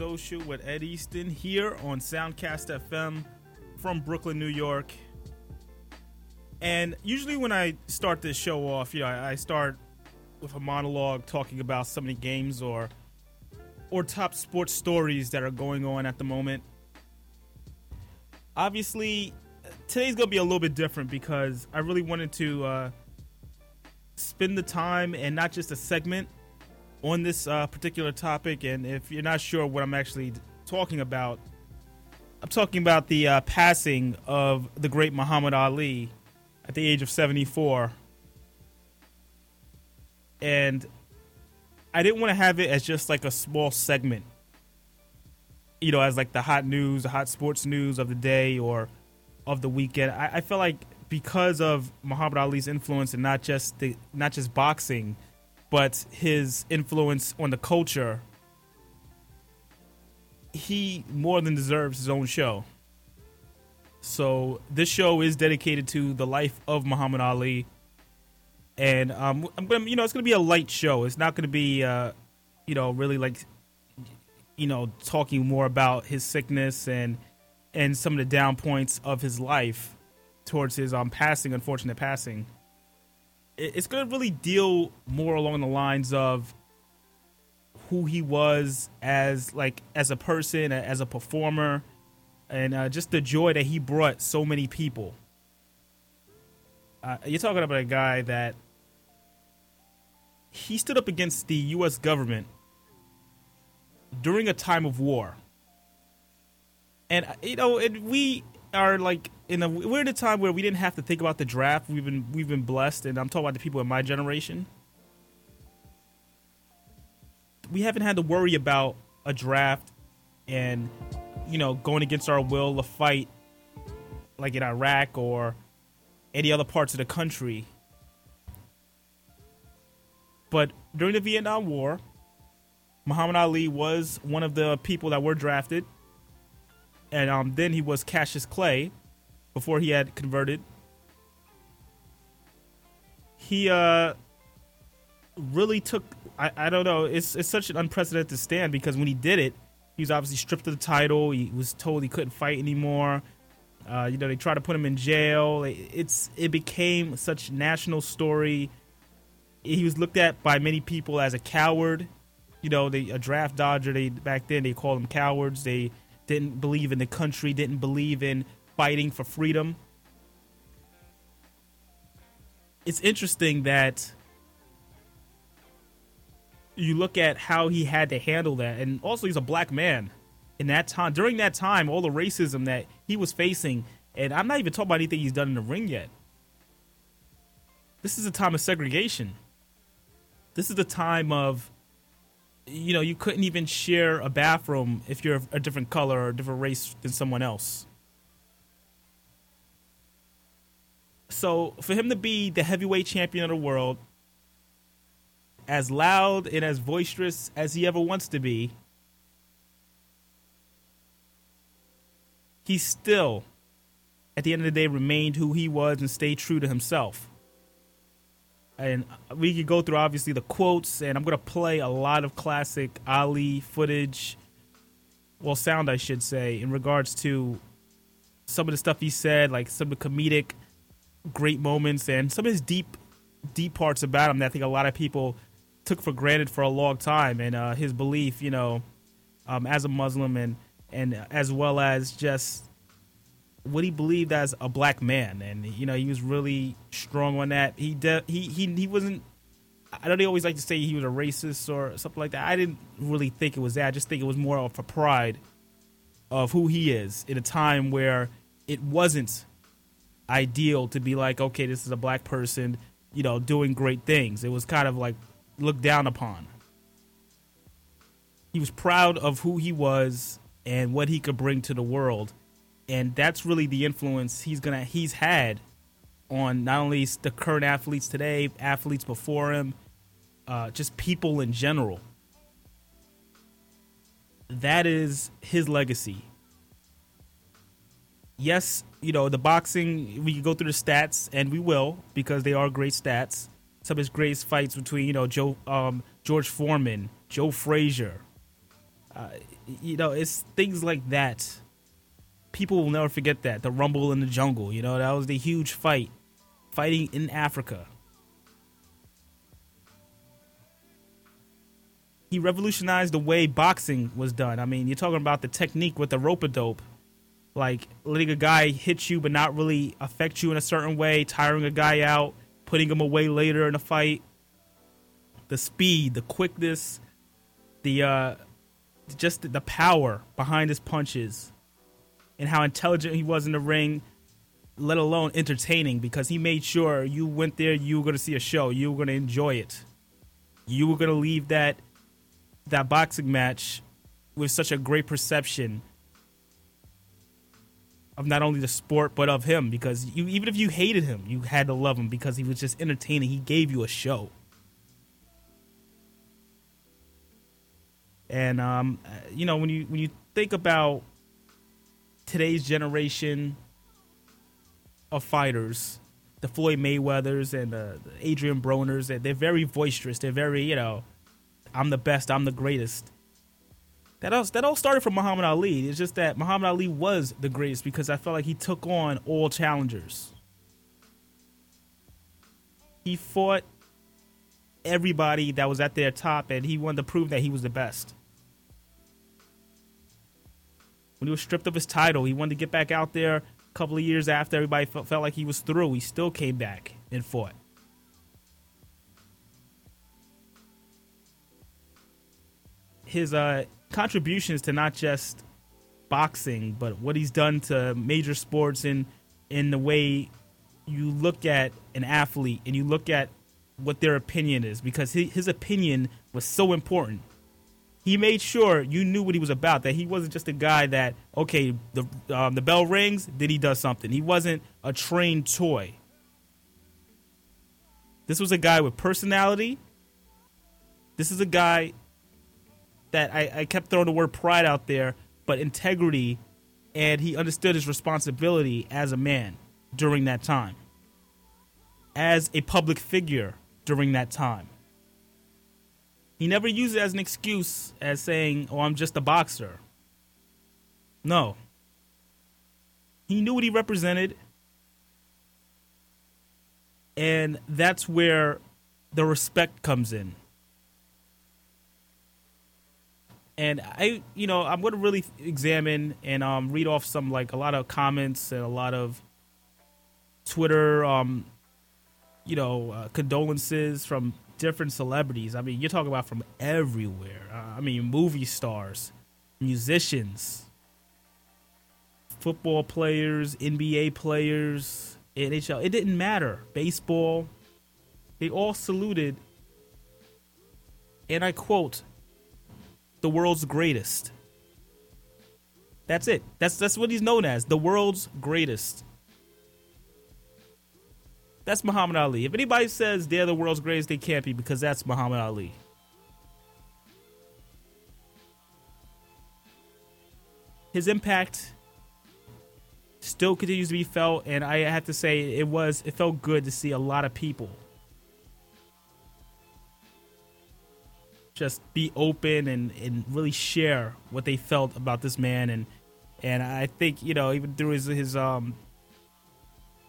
Social with Ed Easton here on Soundcast FM from Brooklyn, New York. And usually, when I start this show off, you know, I start with a monologue talking about some of the games or or top sports stories that are going on at the moment. Obviously, today's gonna be a little bit different because I really wanted to uh, spend the time and not just a segment on this uh, particular topic. And if you're not sure what I'm actually talking about, I'm talking about the uh, passing of the great Muhammad Ali at the age of 74. And I didn't want to have it as just like a small segment, you know, as like the hot news, the hot sports news of the day or of the weekend. I, I feel like because of Muhammad Ali's influence and not just the not just boxing, but his influence on the culture, he more than deserves his own show. So this show is dedicated to the life of Muhammad Ali, and um, I'm gonna, you know, it's gonna be a light show. It's not gonna be, uh, you know, really like, you know, talking more about his sickness and and some of the down points of his life towards his um passing, unfortunate passing it's going to really deal more along the lines of who he was as like as a person, as a performer, and uh, just the joy that he brought so many people. Uh, you're talking about a guy that he stood up against the U.S. government during a time of war, and uh, you know, and we are like in a we're in a time where we didn't have to think about the draft. We've been we've been blessed, and I'm talking about the people in my generation. We haven't had to worry about a draft and you know going against our will to fight like in Iraq or any other parts of the country. But during the Vietnam War, Muhammad Ali was one of the people that were drafted, and um, then he was Cassius Clay, before he had converted. He uh really took I, I don't know, it's it's such an unprecedented stand because when he did it, he was obviously stripped of the title. He was told he couldn't fight anymore. Uh, you know, they tried to put him in jail. It's it became such national story. He was looked at by many people as a coward. You know, they a draft dodger. They back then they called him cowards. They didn't believe in the country. Didn't believe in fighting for freedom. It's interesting that you look at how he had to handle that, and also he's a black man. In that time, during that time, all the racism that he was facing, and I'm not even talking about anything he's done in the ring yet. This is a time of segregation. This is the time of, you know, you couldn't even share a bathroom if you're a different color or a different race than someone else. So for him to be the heavyweight champion of the world, as loud and as boisterous as he ever wants to be, he still, at the end of the day, remained who he was and stayed true to himself. And we could go through obviously the quotes, and I'm going to play a lot of classic Ali footage, well, sound, I should say, in regards to some of the stuff he said, like some of the comedic great moments and some of his deep, deep parts about him that I think a lot of people took for granted for a long time. And uh, his belief, you know, um, as a Muslim and and as well as just what he believed as a black man, and you know he was really strong on that. He de- he he he wasn't. I don't know they always like to say he was a racist or something like that. I didn't really think it was that. I just think it was more of a pride of who he is in a time where it wasn't ideal to be like, okay, this is a black person, you know, doing great things. It was kind of like looked down upon. He was proud of who he was and what he could bring to the world. And that's really the influence he's gonna he's had on not only the current athletes today, athletes before him, uh, just people in general. That is his legacy yes, you know, the boxing, we can go through the stats, and we will, because they are great stats. Some of his greatest fights between, you know, Joe, um, George Foreman, Joe Frazier, Uh, you know, it's things like that. People will never forget that the Rumble in the Jungle. You know, that was the huge fight, fighting in Africa. He revolutionized the way boxing was done. I mean, you're talking about the technique with the rope a dope like letting a guy hit you but not really affect you in a certain way, tiring a guy out, putting him away later in a fight. The speed, the quickness, the uh, just the power behind his punches, and how intelligent he was in the ring, let alone entertaining, because he made sure you went there, you were going to see a show, you were going to enjoy it, you were going to leave that that boxing match with such a great perception of not only the sport but of him because you even if you hated him, you had to love him because he was just entertaining. He gave you a show. And um, you know when you when you think about today's generation of fighters, the Floyd Mayweathers and the, the Adrian Broners, they're, they're very boisterous. They're very you know, I'm the best, I'm the greatest. That all, that all started from Muhammad Ali. It's just that Muhammad Ali was the greatest because I felt like he took on all challengers. He fought everybody that was at their top, and he wanted to prove that he was the best. When he was stripped of his title, he wanted to get back out there. A couple of years after everybody felt, felt like he was through, he still came back and fought. His uh, contributions to not just boxing, but what he's done to major sports in in the way you look at an athlete and you look at what their opinion is because his opinion was so important. He made sure you knew what he was about. That he wasn't just a guy that okay, the um, the bell rings, then he does something. He wasn't a trained toy. This was a guy with personality. This is a guy that I, I kept throwing the word pride out there, but integrity, and he understood his responsibility as a man during that time, as a public figure during that time. He never used it as an excuse as saying, "Oh, I'm just a boxer." No. He knew what he represented, and that's where the respect comes in. and I, you know, I'm going to really examine and um, read off some like a lot of comments and a lot of Twitter, um, you know, uh, condolences from different celebrities. I mean, you're talking about from everywhere. Uh, I mean, movie stars, musicians, football players, NBA players, NHL. It didn't matter. Baseball. They all saluted, and I quote the world's greatest. That's it. That's that's what he's known as, the world's greatest. That's Muhammad Ali. If anybody says they're the world's greatest, they can't be because that's Muhammad Ali. His impact still continues to be felt, and I have to say it was it felt good to see a lot of people just be open and, and really share what they felt about this man and and I think you know even through his his um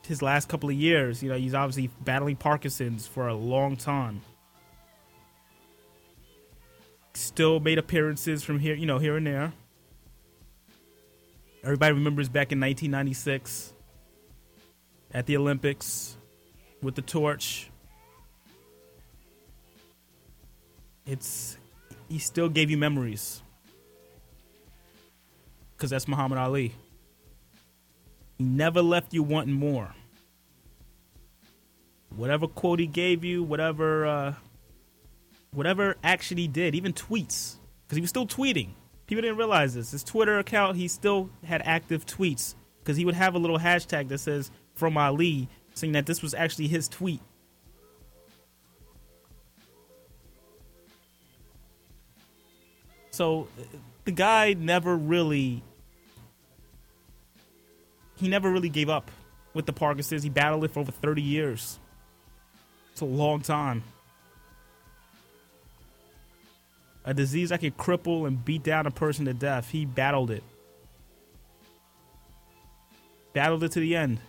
his last couple of years you know he's obviously battling Parkinson's for a long time. Still made appearances from here you know here and there. Everybody remembers back in 1996 at the Olympics with the torch. It's he still gave you memories. Because that's Muhammad Ali. He never left you wanting more. Whatever quote he gave you, whatever uh, whatever action he did, even tweets, because he was still tweeting. People didn't realize this. His Twitter account, he still had active tweets because he would have a little hashtag that says "From Ali," saying that this was actually his tweet. So the guy never really he never really gave up with the Parkinson's. He battled it for over 30 years. It's a long time. a disease that can cripple and beat down a person to death. He battled it. Battled it to the end.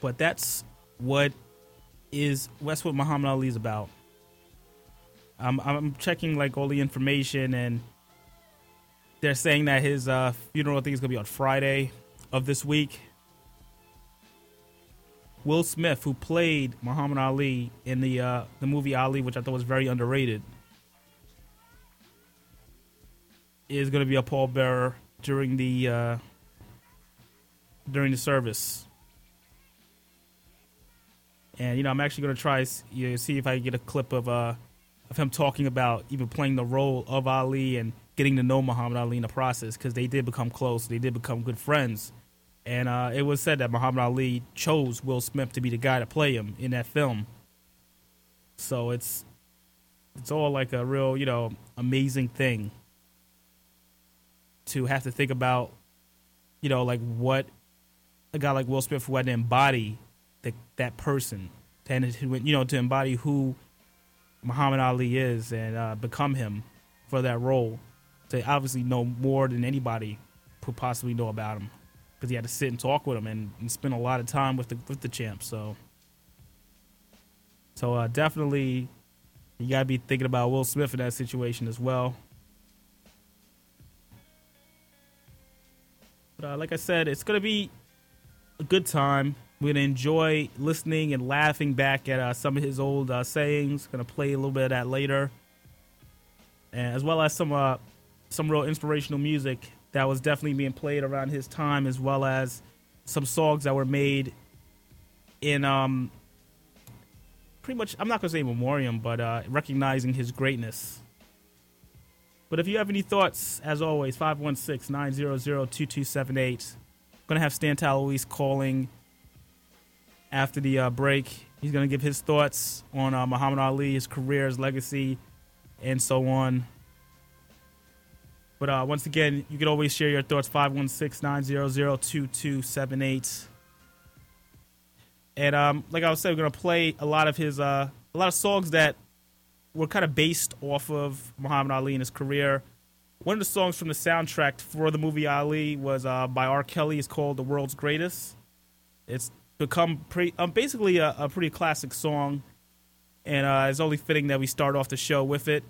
But that's what is that's what Muhammad Ali is about. I'm I'm checking like all the information and they're saying that his uh, funeral I think is gonna be on Friday of this week. Will Smith, who played Muhammad Ali in the uh, the movie Ali, which I thought was very underrated, is going to be a pallbearer during the uh, during the service. And you know, I'm actually going to try you know, see if I can get a clip of uh, of him talking about even playing the role of Ali and getting to know Muhammad Ali in the process because they did become close. They did become good friends. And uh, it was said that Muhammad Ali chose Will Smith to be the guy to play him in that film. So it's it's all like a real, you know, amazing thing to have to think about, you know, like what a guy like Will Smith who had to embody the, that person, and you know, to embody who Muhammad Ali is and uh, become him for that role. To obviously know more than anybody could possibly know about him, because he had to sit and talk with him and, and, spend a lot of time with the with the champ. So, so uh, definitely, you gotta be thinking about Will Smith in that situation as well. But uh, like I said, it's gonna be a good time. We're gonna enjoy listening and laughing back at uh, some of his old uh, sayings. Gonna play a little bit of that later, and as well as some uh, some real inspirational music that was definitely being played around his time, as well as some songs that were made in um pretty much. I'm not gonna say memoriam, but uh, recognizing his greatness. But if you have any thoughts, as always, 516 900 2278. Going to have Stan Talouis calling after the uh, break. He's going to give his thoughts on uh, Muhammad Ali, his career, his legacy, and so on. But uh, once again, you can always share your thoughts 516 900 2278. And um, like I was saying, we're going to play a lot of his, uh, a lot of songs that were kind of based off of Muhammad Ali and his career. One of the songs from the soundtrack for the movie Ali was uh, by R. Kelly. It's called "The World's Greatest." It's become um, basically a, a, pretty classic song, and uh, it's only fitting that we start off the show with it.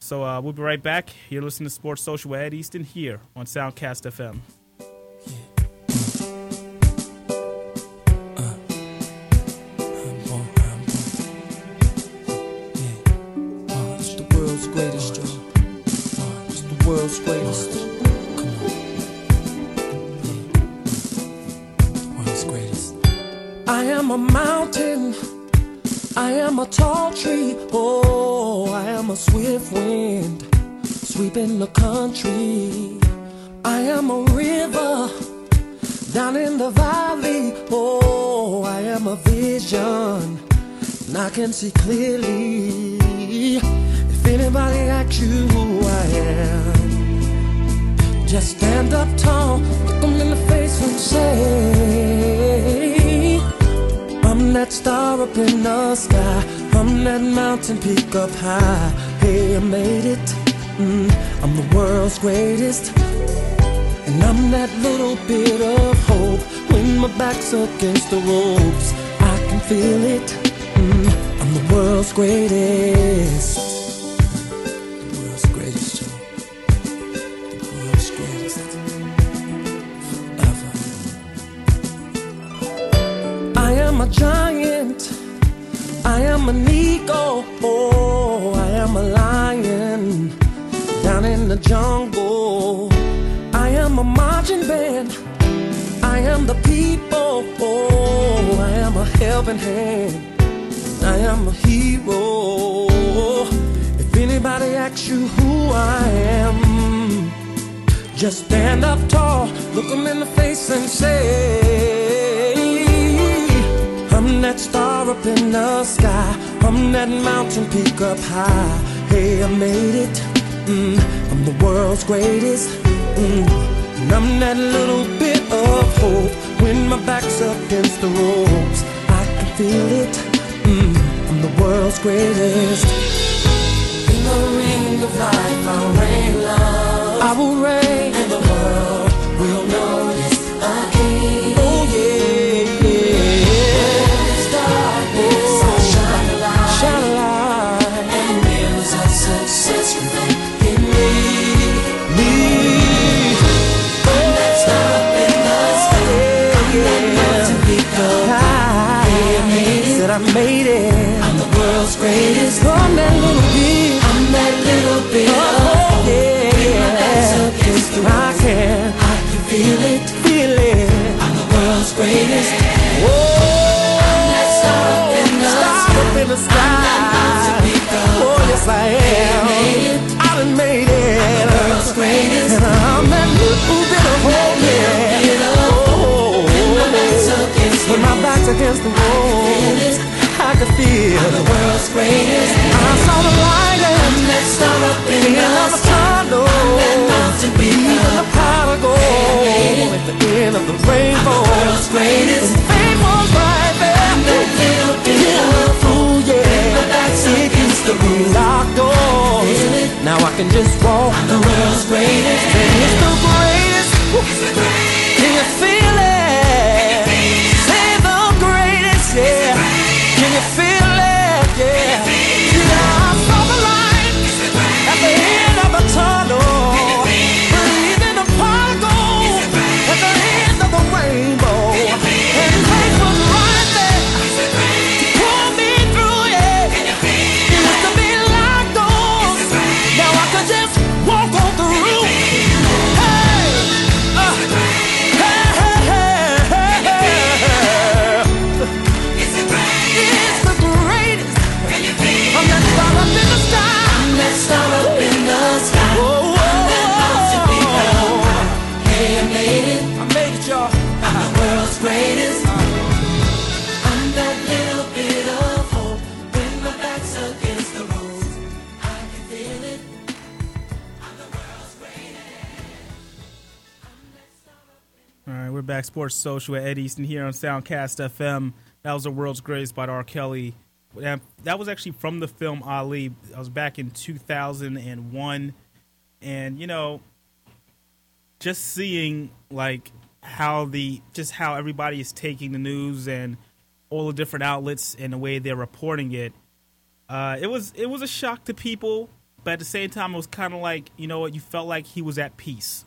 So uh, we'll be right back. You're listening to Sports Social with Ed Easton here on Soundcast FM. Swift wind sweeping the country. I am a river down in the valley. Oh, I am a vision and I can see clearly. If anybody asks you who I am. Just stand up tall, look them in the face and say, I'm that star up in the sky, I'm that mountain peak up high. Hey, I made it, mm, I'm the world's greatest. And I'm that little bit of hope when my back's against the ropes. I can feel it, mm, I'm the world's greatest. Jungle. I am a marching band. I am the people. I am a helping hand. I am a hero. If anybody asks you who I am, just stand up tall, look them in the face and say. I'm that star up in the sky. I'm that mountain peak up high. Hey, I made it. Mm, I'm the world's greatest. Mm, and I'm that little bit of hope when my back's up against the ropes. I can feel it. Mm, I'm the world's greatest. In the ring of life, I'll reign love. I will reign, and the world I made it. I'm the world's greatest. I'm that little bit. I'm that little bit of oh, hope. Yeah, I can. I can feel it. Feel it. I'm the world's greatest. Whoa. I'm that star up in the sky. Up in the sky. Oh, yes, I am. I done made it. I'm the World's greatest. And I'm that little bit of hope. When my back's against the wall, I can feel I'm the world's greatest. I saw the light and that star up in the tunnel. Even the pot of gold at the end of the rainbow. I'm The world's greatest. And fame was right there. That little bit of ooh yeah. It used to be locked doors. Now I can just walk. I'm the world's greatest. And it's the greatest. Can you feel it? Yeah. Can you feel it? Yeah. Sports Social with Ed Easton here on Soundcast FM. That was the world's greatest by R. Kelly. That was actually from the film Ali. I was back in 2001, and you know, just seeing like how the just how everybody is taking the news and all the different outlets and the way they're reporting it. Uh, it was it was a shock to people, but at the same time, it was kind of like you know what you felt like he was at peace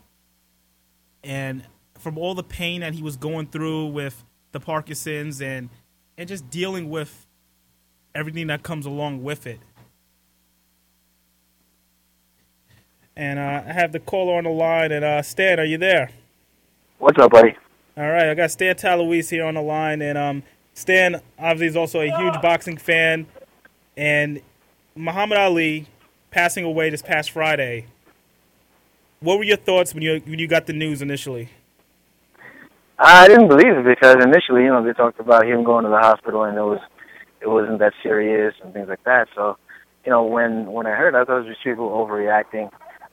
and from all the pain that he was going through with the Parkinson's and and just dealing with everything that comes along with it. And uh, I have the caller on the line, and uh, Stan, are you there? What's up, buddy? All right, I got Stan Talouis here on the line, and um, Stan obviously is also a huge boxing fan, and Muhammad Ali passing away this past Friday. What were your thoughts when you when you got the news initially? I didn't believe it because initially, you know, they talked about him going to the hospital and it was it wasn't that serious and things like that. So, you know, when when I heard, I thought it was just people overreacting.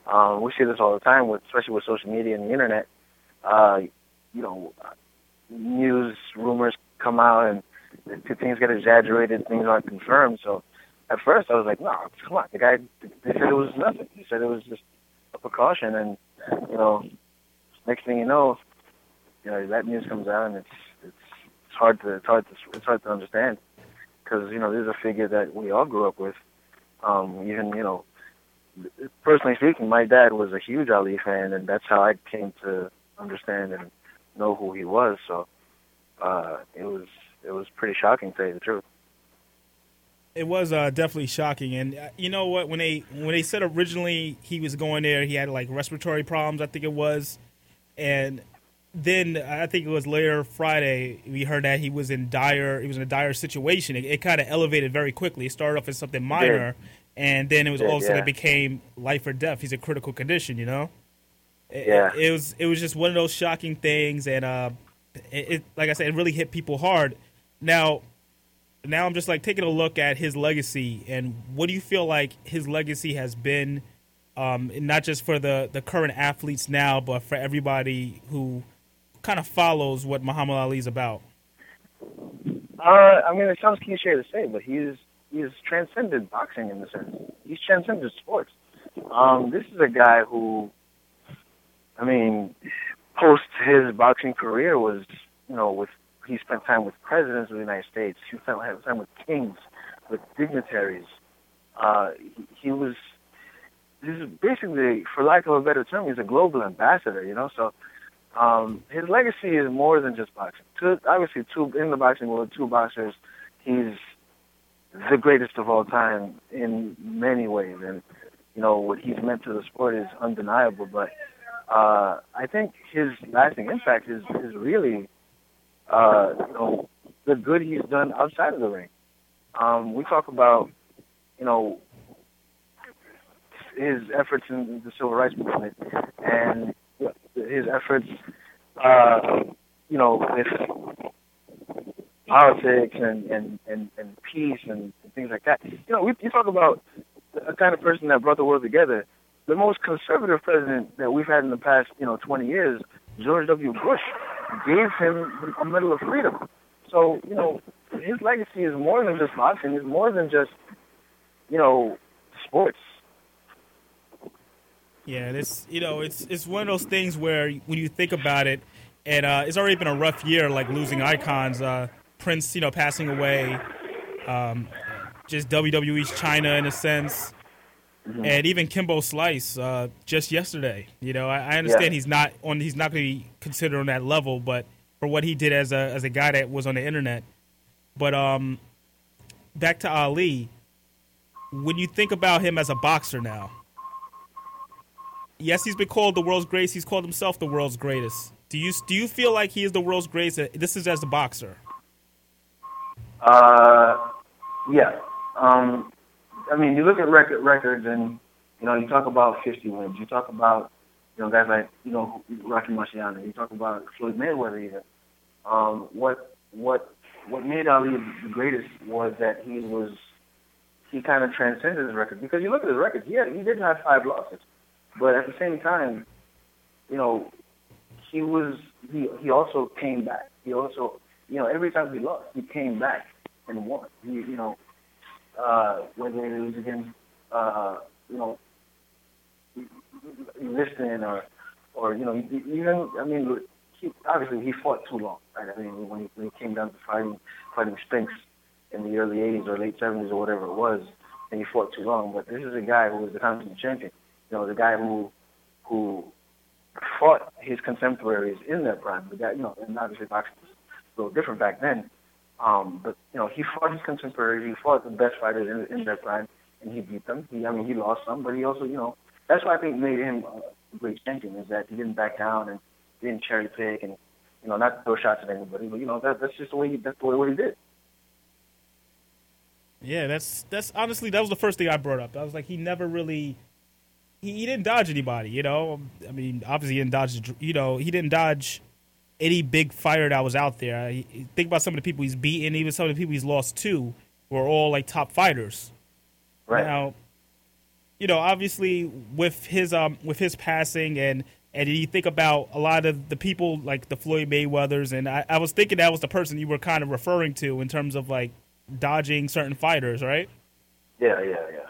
Um, we see this all the time, with especially with social media and the internet. Uh, you know, news rumors come out and things get exaggerated, things aren't confirmed. So, at first, I was like, no, come on, the guy. They said it was nothing. He said it was just a precaution, and you know, next thing you know, you know that news comes out and it's it's it's hard to it's hard to it's hard to understand because you know this is a figure that we all grew up with. Um, even you know, personally speaking, my dad was a huge Ali fan, and that's how I came to understand and know who he was. So uh, it was it was pretty shocking to tell you the truth. It was uh, definitely shocking, and uh, you know what? When they when they said originally he was going there, he had like respiratory problems. I think it was, and then I think it was later Friday we heard that he was in dire he was in a dire situation. It, it kind of elevated very quickly. It started off as something minor, and then it was all of a sudden yeah. it became life or death. He's a critical condition, you know. It- Yeah. it, was it was just one of those shocking things, and uh, it, it like I said, it really hit people hard. Now, now I'm just like taking a look at his legacy, and what do you feel like his legacy has been? Um, not just for the, the current athletes now, but for everybody who kind of follows what Muhammad Ali's about. Uh, I mean, it sounds cliche to say, but he's he's transcended boxing in the sense. He's transcended sports. Um, this is a guy who, I mean, post his boxing career was, you know, with he spent time with presidents of the United States. He spent time with kings, with dignitaries. Uh, he, he was, this is basically, for lack of a better term, he's a global ambassador. You know, so um, his legacy is more than just boxing. Two, obviously, two in the boxing world, two boxers. He's the greatest of all time in many ways, and you know what he's meant to the sport is undeniable. But uh, I think his lasting impact is is really, uh, you know, the good he's done outside of the ring. Um, we talk about, you know, his efforts in the civil rights movement and his efforts, uh, you know, with politics and, and, and, and peace and, and things like that. You know, we, you talk about a kind of person that brought the world together. The most conservative president that we've had in the past, you know, 20 years, George W. Bush, gave him a Medal of Freedom. So, you know, his legacy is more than just boxing. It's more than just, you know, sports. Yeah, it's you know it's it's one of those things where when you think about it, and uh, it's already been a rough year, like losing icons. Uh, Prince, you know, passing away, um, just WWE's Chyna in a sense, mm-hmm. and even Kimbo Slice uh, just yesterday. You know, I, I understand yeah. he's not on he's not going to be considered on that level, but for what he did as a as a guy that was on the internet. But um, back to Ali, when you think about him as a boxer now yes, he's been called the world's greatest. He's called himself the world's greatest. Do you do you feel like he is the world's greatest? This is as a boxer. Uh, yeah. Um, I mean, you look at record records, and you know, you talk about 50 wins. You talk about you know guys like you know Rocky Marciano. You talk about Floyd Mayweather. Even um, what what what made Ali the greatest was that he was he kind of transcended his record because you look at his record. He had, he did have five losses. But at the same time, you know, he was he he also came back. He also you know every time he lost, he came back and won. He you know uh, whether it was against uh, you know Liston or or you know even I mean he obviously he fought too long. Right? I mean when he, when he came down to fighting fighting Spinks in the early '80s or late '70s or whatever it was, and he fought too long. But this is a guy who was the continental champion you know, the guy who who fought his contemporaries in their prime. The guy, you know, and obviously boxing was a little different back then. Um, but you know, he fought his contemporaries. He fought the best fighters in, in their prime, and he beat them. He, I mean, he lost some, but he also, you know, that's why I think made him a great champion is that he didn't back down and didn't cherry pick and you know, not throw shots at anybody, but you know, that that's just the way he that's the way what he did. Yeah, that's that's honestly that was the first thing I brought up. I was like, he never really he, he didn't dodge anybody. You know, I mean, obviously he didn't dodge. You know, he didn't dodge any big fighter that was out there. He, think about some of the people he's beaten, even some of the people he's lost to, were all like top fighters. Right now, you know, obviously with his um with his passing and and you think about a lot of the people like the Floyd Mayweathers, and I, I was thinking that was the person you were kind of referring to in terms of like dodging certain fighters, right? Yeah, yeah, yeah.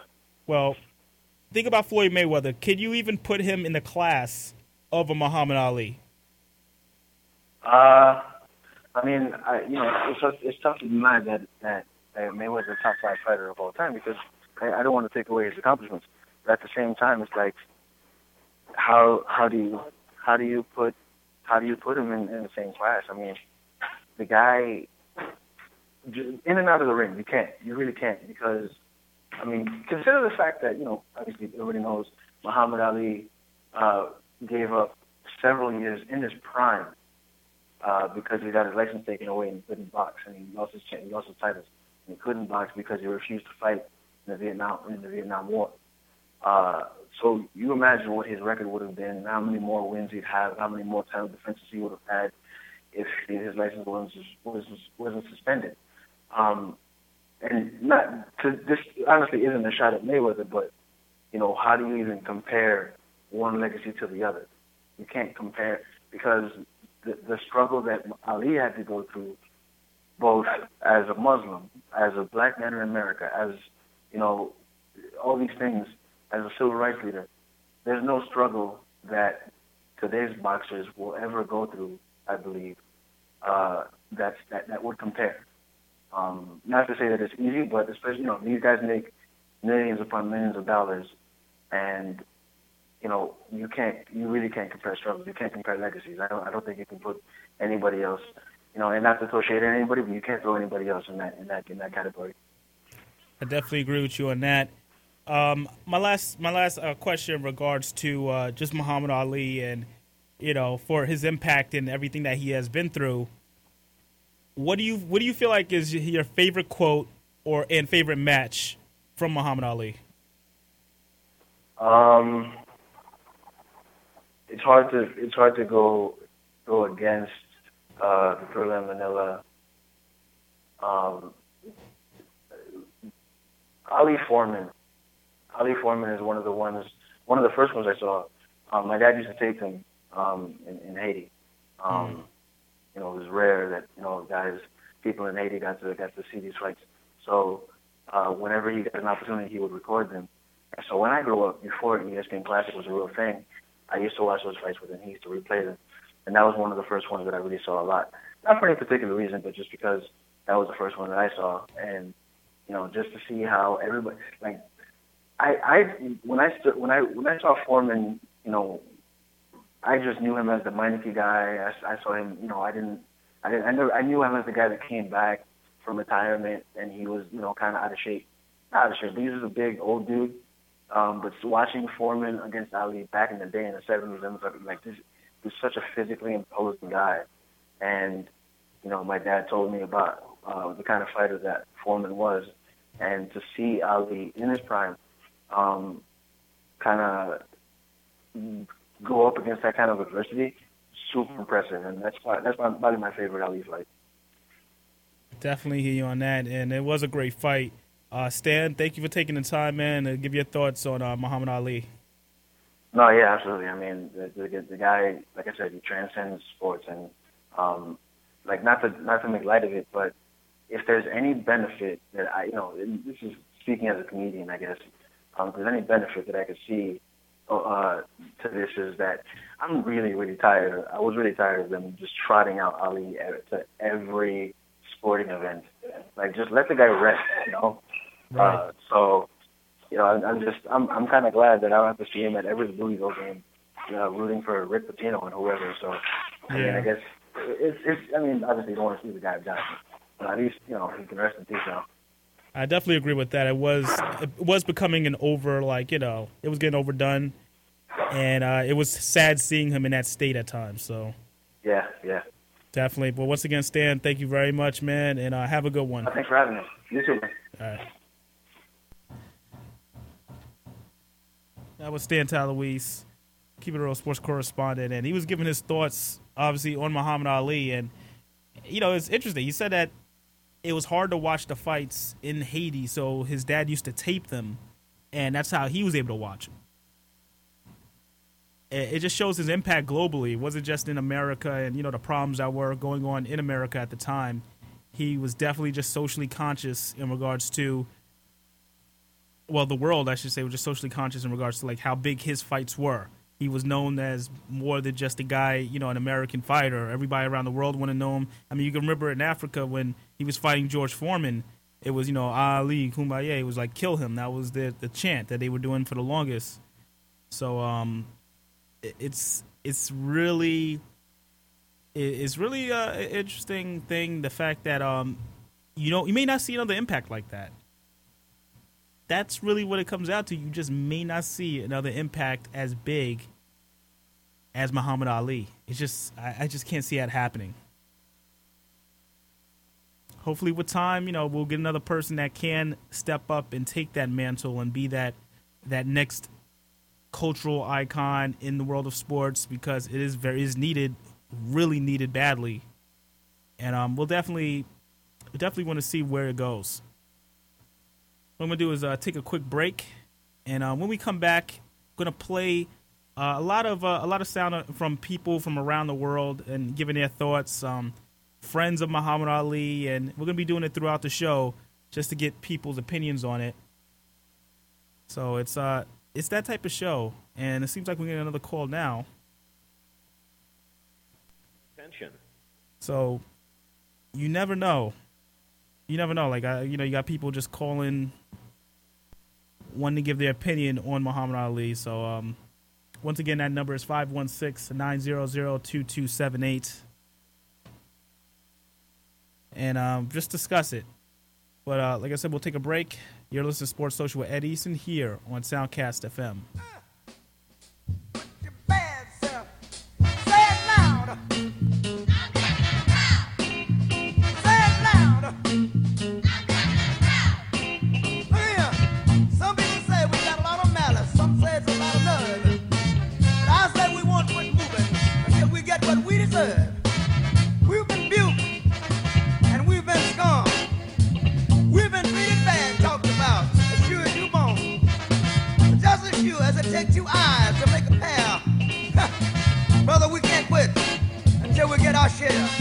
Well, think about Floyd Mayweather. Can you even put him in the class of a Muhammad Ali? Uh, I mean, I, you know, it's, it's tough to deny that that, that Mayweather's a top five fighter of all time because I, I don't want to take away his accomplishments, but at the same time, it's like how how do you how do you put how do you put him in, in the same class? I mean, the guy in and out of the ring, you can't, you really can't because I mean, consider the fact that, you know, obviously everybody knows Muhammad Ali uh, gave up several years in his prime uh, because he got his license taken away and couldn't box, and he lost his he lost his titles, and he couldn't box because he refused to fight in the Vietnam in the Vietnam War. Uh, so you imagine what his record would have been, how many more wins he'd have, how many more title defenses he would have had if his license was was wasn't suspended. Um, and not to this honestly isn't a shot at Mayweather, but you know, how do you even compare one legacy to the other? You can't compare because the the struggle that Ali had to go through both as a Muslim, as a black man in America, as you know, all these things, as a civil rights leader. There's no struggle that today's boxers will ever go through. I believe uh, that's that that would compare. Um, not to say that it's easy, but especially you know these guys make millions upon millions of dollars, and you know you can't you really can't compare struggles. You can't compare legacies. I don't I don't think you can put anybody else. You know, and not to throw shade at anybody, but you can't throw anybody else in that in that in that category. I definitely agree with you on that. Um, my last my last uh, question in regards to uh, just Muhammad Ali and you know for his impact and everything that he has been through. What do you what do you feel like is your favorite quote or and favorite match from Muhammad Ali? Um, it's hard to it's hard to go go against uh, in Manila. Um, Ali Foreman. Ali Foreman is one of the ones, one of the first ones I saw. Um, my dad used to take them um, in, in Haiti. Um, mm. You know, it was rare that you know guys, people in Haiti got to got to see these fights. So uh, whenever he got an opportunity, he would record them. And so when I grew up, before ESPN Classic was a real thing, I used to watch those fights with him. He used to replay them, and that was one of the first ones that I really saw a lot. Not for any particular reason, but just because that was the first one that I saw, and you know, just to see how everybody like. I I when I st- when I when I saw Foreman, you know, I just knew him as the Meineke guy. I, I saw him, you know, I didn't, I didn't, I knew, I knew him as the guy that came back from retirement and he was, you know, kind of out of shape. Not out of shape, but he was a big old dude. Um, but watching Foreman against Ali back in the day in the 70s, I was like, like this, he was such a physically imposing guy. And, you know, my dad told me about uh, the kind of fighter that Foreman was. And to see Ali in his prime, um, kind of go up against that kind of adversity, super impressive, and that's why, that's why probably my favorite Ali fight. Definitely hear you on that, and it was a great fight. Uh, Stan, thank you for taking the time, man, to give your thoughts on uh, Muhammad Ali. No, yeah, absolutely. I mean, the, the, the guy, like I said, he transcends sports, and um, like not to not to make light of it, but if there's any benefit that I, you know, this is speaking as a comedian, I guess. Um, if there's any benefit that I could see uh, to this is that I'm really, really tired. I was really tired of them just trotting out Ali to every sporting event. Like, just let the guy rest, you know. Right. Uh, so, you know, I'm, I'm just, I'm, I'm kind of glad that I don't have to see him at every Louisville game, you know, rooting for Rick Pitino and whoever. So, I mean, I guess it's, it's. I mean, obviously, you don't want to see the guy die, but at least, you know, he can rest in peace now. I definitely agree with that. It was it was becoming an over like you know it was getting overdone, and uh, it was sad seeing him in that state at times. So yeah, yeah, definitely. But once again, Stan, thank you very much, man, and uh, have a good one. Thanks for having me. You too. Man. All right. That was Stan Talouis, Keep It Real sports correspondent, and he was giving his thoughts, obviously, on Muhammad Ali. And, you know, it's interesting. He said that it was hard to watch the fights in Haiti, so his dad used to tape them, and that's how he was able to watch them. It just shows his impact globally. It wasn't just in America and you know the problems that were going on in America at the time. He was definitely just socially conscious in regards to well, the world, I should say, was just socially conscious in regards to like how big his fights were. He was known as more than just a guy, you know, an American fighter. Everybody around the world wanted to know him. I mean, you can remember in Africa when he was fighting George Foreman, it was, you know, Ali, bomaye. It was like, kill him. That was the, the chant that they were doing for the longest. So um, it's it's really it's really uh, an interesting thing. The fact that um, you know, you may not see another impact like that. That's really what it comes out to. You just may not see another impact as big as Muhammad Ali. It's just I, I just can't see that happening hopefully with time, you know, we'll get another person that can step up and take that mantle and be that that next cultural icon in the world of sports because it is very is needed, really needed badly. And um, we'll definitely definitely want to see where it goes. What I'm gonna do is uh, take a quick break, and uh, when we come back, I'm gonna play uh, a lot of uh, a lot of sound from people from around the world and giving their thoughts. Um, friends of Muhammad Ali, and we're going to be doing it throughout the show just to get people's opinions on it. So it's uh it's that type of show, and it seems like we're getting another call now. Attention. So you never know. You never know. Like I, you know, you got people just calling, wanting to give their opinion on Muhammad Ali. So um, once again, that number is 516-900-2278. And um, just discuss it. But uh, like I said, we'll take a break. You're listening to Sports Social with Ed Easton here on Soundcast FM. We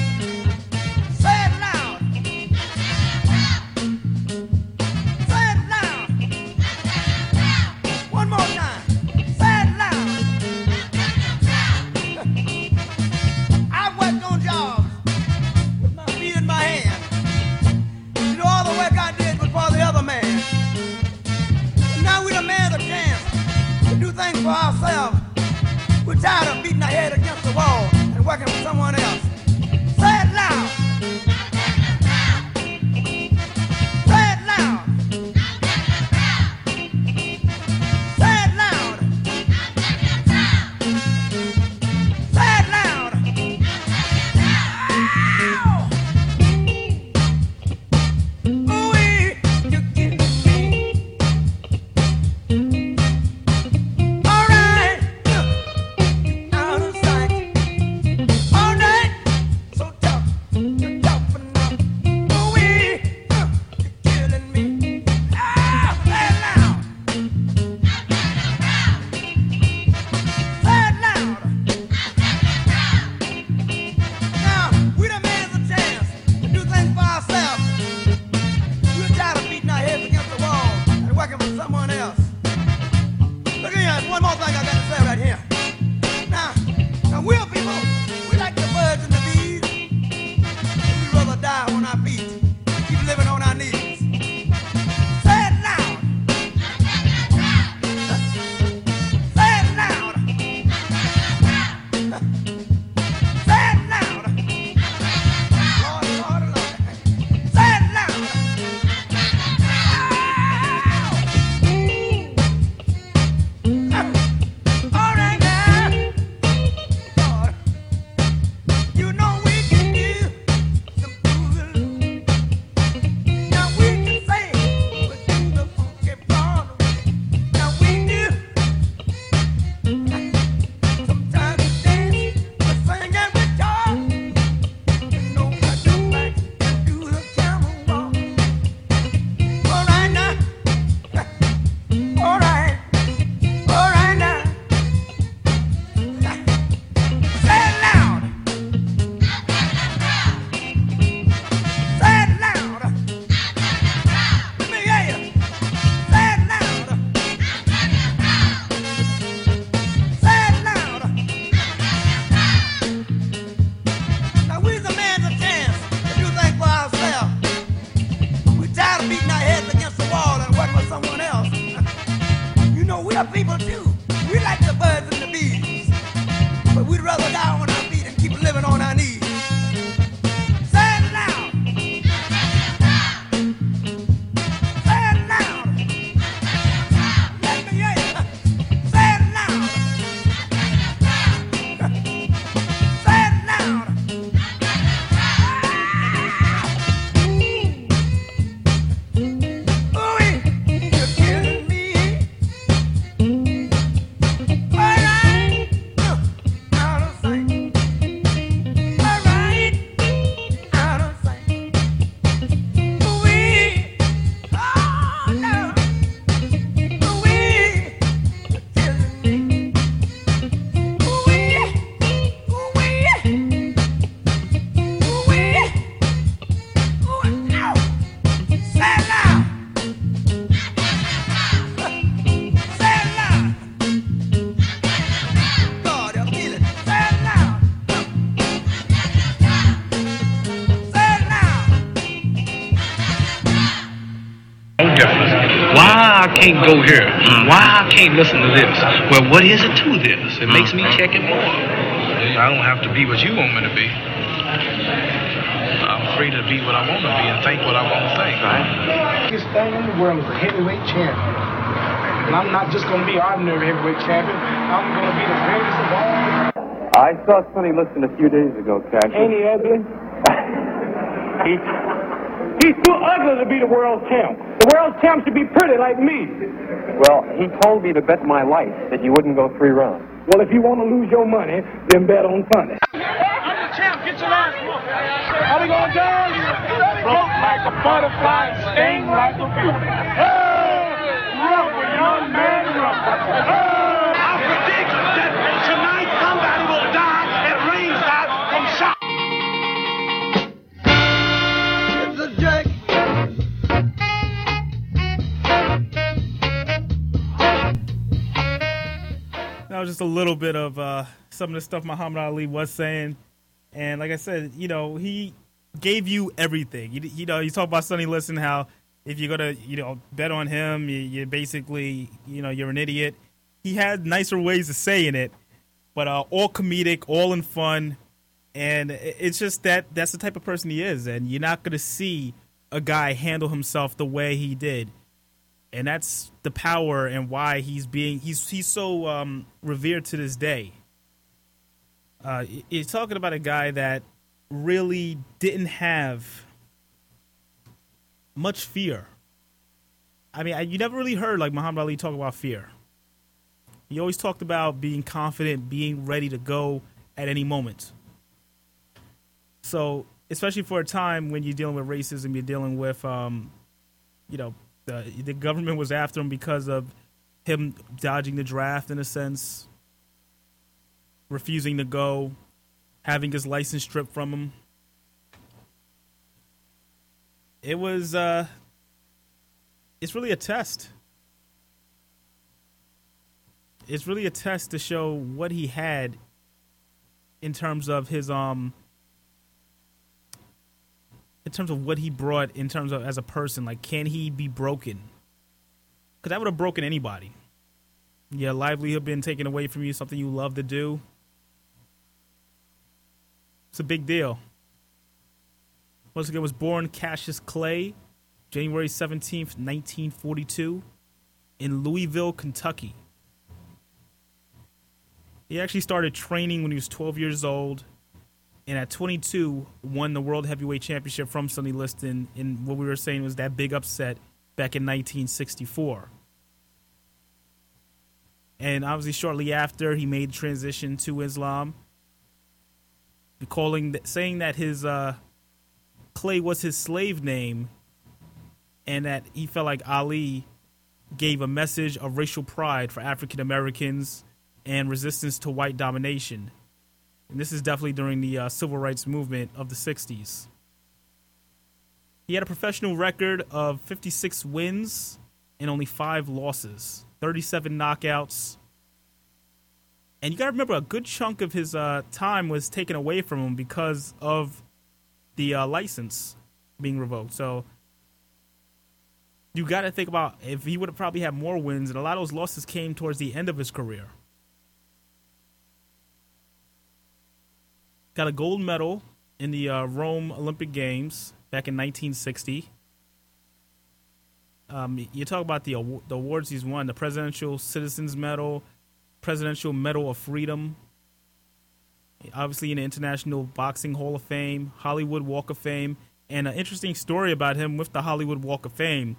can't go here? Mm-hmm. Why I can't listen to this? Well, what is it to this? It makes me mm-hmm. check it more. I don't have to be what you want me to be. I'm free to be what I want to be and think what I want to think. biggest thing in the world is a heavyweight champion. And I'm not just going to be ordinary heavyweight champion. I'm going to be the greatest of all. I saw Sonny Liston a few days ago, Cash. Ain't he ugly? he, he's too ugly to be the world champ. The world champ should be pretty like me. Well, he told me to bet my life that you wouldn't go three rounds. Well, if you want to lose your money, then bet on Sonny. I'm the Champ, get your ass How we going down? Float like a butterfly, sting like a bee. Hey, rubber, young man, rubber. Hey. I predict That was just a little bit of uh, some of the stuff Muhammad Ali was saying, and like I said, you know, he gave you everything. You, you know, you talk about Sonny Liston, how if you're gonna, you know, bet on him, you, you're basically, you know, you're an idiot. He had nicer ways of saying it, but uh, all comedic, all in fun, and it's just that that's the type of person he is, and you're not gonna see a guy handle himself the way he did and that's the power and why he's being he's he's so um, revered to this day. Uh, you're talking about a guy that really didn't have much fear. I mean, I, you never really heard like Muhammad Ali talk about fear. He always talked about being confident, being ready to go at any moment. So, especially for a time when you're dealing with racism, you're dealing with, um, you know, the the government was after him because of him dodging the draft in a sense, refusing to go, having his license stripped from him. It was uh it's really a test. It's really a test to show what he had in terms of his um in terms of what he brought in terms of as a person like can he be broken? Because that would have broken anybody. Your livelihood been taken away from you something you love to do. It's a big deal. Once again was born cassius clay january 17th 1942 in louisville kentucky. He actually started training when he was 12 years old and at 22 won the world heavyweight championship from Sonny Liston. In what we were saying was that big upset back in 1964. And obviously, shortly after, he made transition to Islam, calling saying that his uh, Clay was his slave name, and that he felt like Ali gave a message of racial pride for African Americans and resistance to white domination and this is definitely during the uh, civil rights movement of the 60s. He had a professional record of 56 wins and only five losses, 37 knockouts. And you got to remember, a good chunk of his uh, time was taken away from him because of the uh, license being revoked. So you got to think about if he would have probably had more wins, and a lot of those losses came towards the end of his career. Got a gold medal in the uh, Rome Olympic Games back in 1960. Um, you talk about the the awards he's won: the Presidential Citizens Medal, Presidential Medal of Freedom, obviously in the International Boxing Hall of Fame, Hollywood Walk of Fame, and an interesting story about him with the Hollywood Walk of Fame.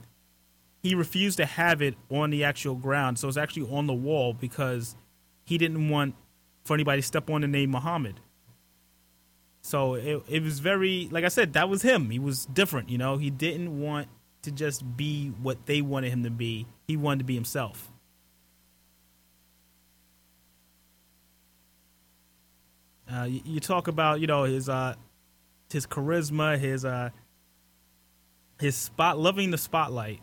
He refused to have it on the actual ground, so it's actually on the wall because he didn't want for anybody to step on the name Muhammad. So it it was very like I said, that was him. He was different, you know. He didn't want to just be what they wanted him to be. He wanted to be himself. Uh, you, you talk about you know his uh his charisma, his uh his spot loving the spotlight.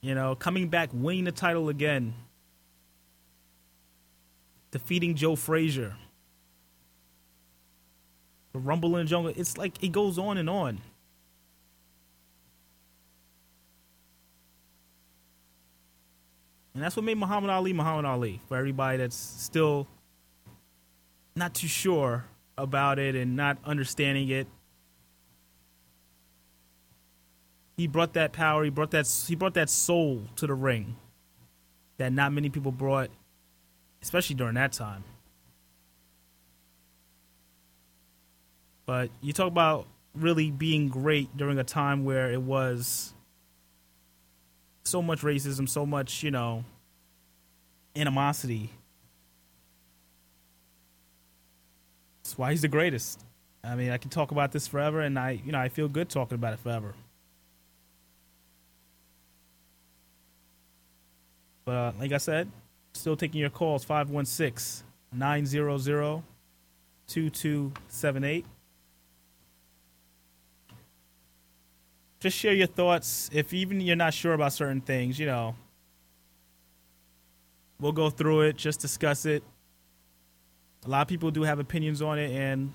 You know, coming back, winning the title again defeating Joe Frazier. The Rumble in the Jungle. It's like it goes on and on. And that's what made Muhammad Ali Muhammad Ali for everybody that's still not too sure about it and not understanding it. He brought that power, he brought that he brought that soul to the ring that not many people brought especially during that time. But you talk about really being great during a time where it was so much racism, so much, you know, animosity. That's why he's the greatest. I mean, I can talk about this forever, and I, you know, I feel good talking about it forever. But uh, like I said, still taking your calls 516 900 2278. Just share your thoughts. If even you're not sure about certain things, you know, we'll go through it, just discuss it. A lot of people do have opinions on it, and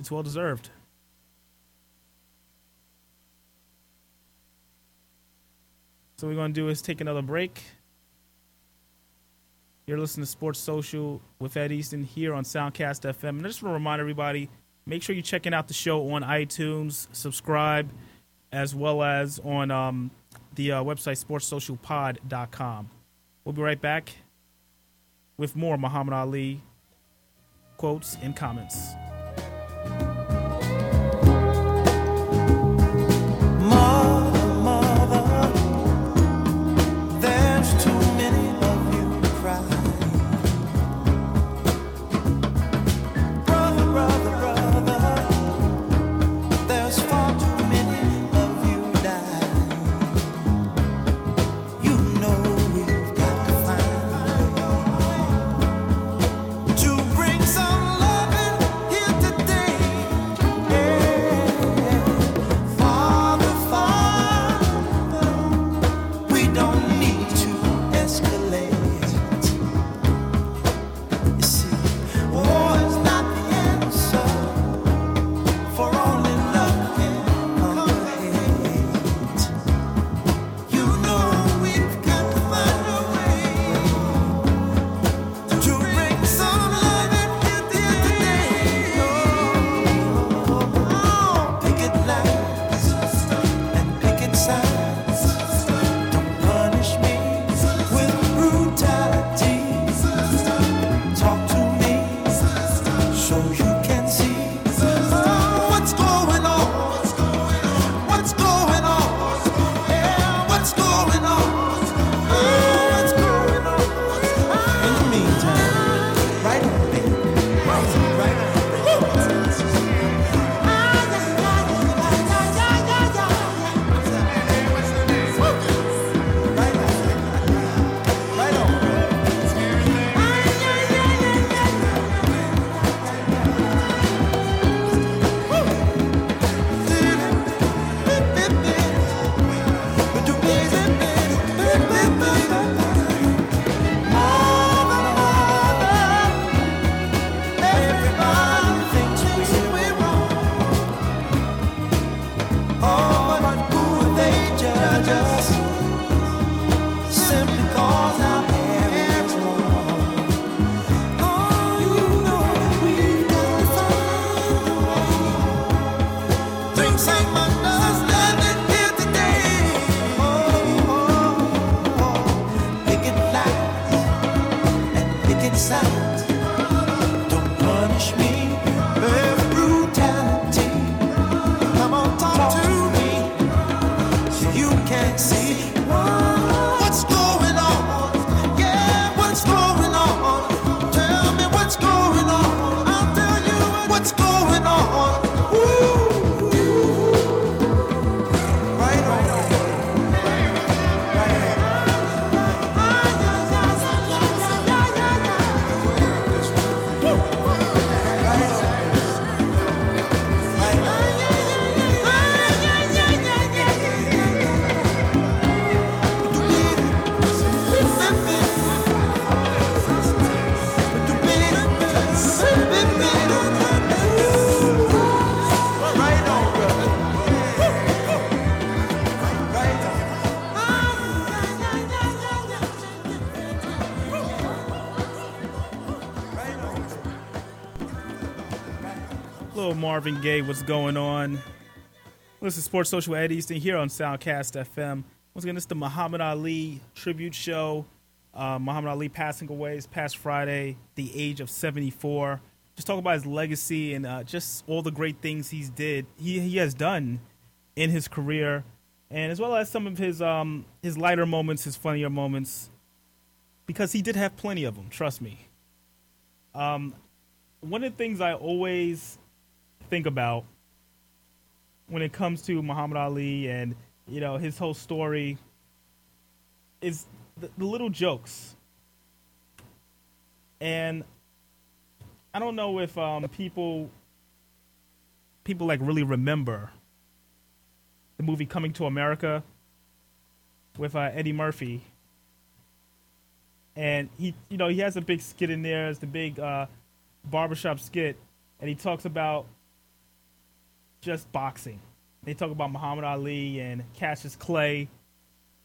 it's well deserved. So, we're going to do is take another break. You're listening to Sports Social with Ed Easton here on Soundcast FM. And I just want to remind everybody make sure you're checking out the show on iTunes, subscribe, as well as on um, the uh, website sportssocialpod.com. We'll be right back with more Muhammad Ali quotes and comments. Marvin Gaye, what's going on? This is Sports Social Ed Easton here on Soundcast FM. Once again, this is the Muhammad Ali tribute show. Uh, Muhammad Ali passing away this past Friday, the age of 74. Just talk about his legacy and uh, just all the great things he's did. He he has done in his career, and as well as some of his um his lighter moments, his funnier moments, because he did have plenty of them. Trust me. Um, one of the things I always think about when it comes to Muhammad Ali and you know his whole story is the, the little jokes, and I don't know if um, people people like really remember the movie Coming to America with uh, Eddie Murphy, and he you know he has a big skit in there. It's the big uh, barbershop skit, and he talks about just boxing. They talk about Muhammad Ali and Cassius Clay.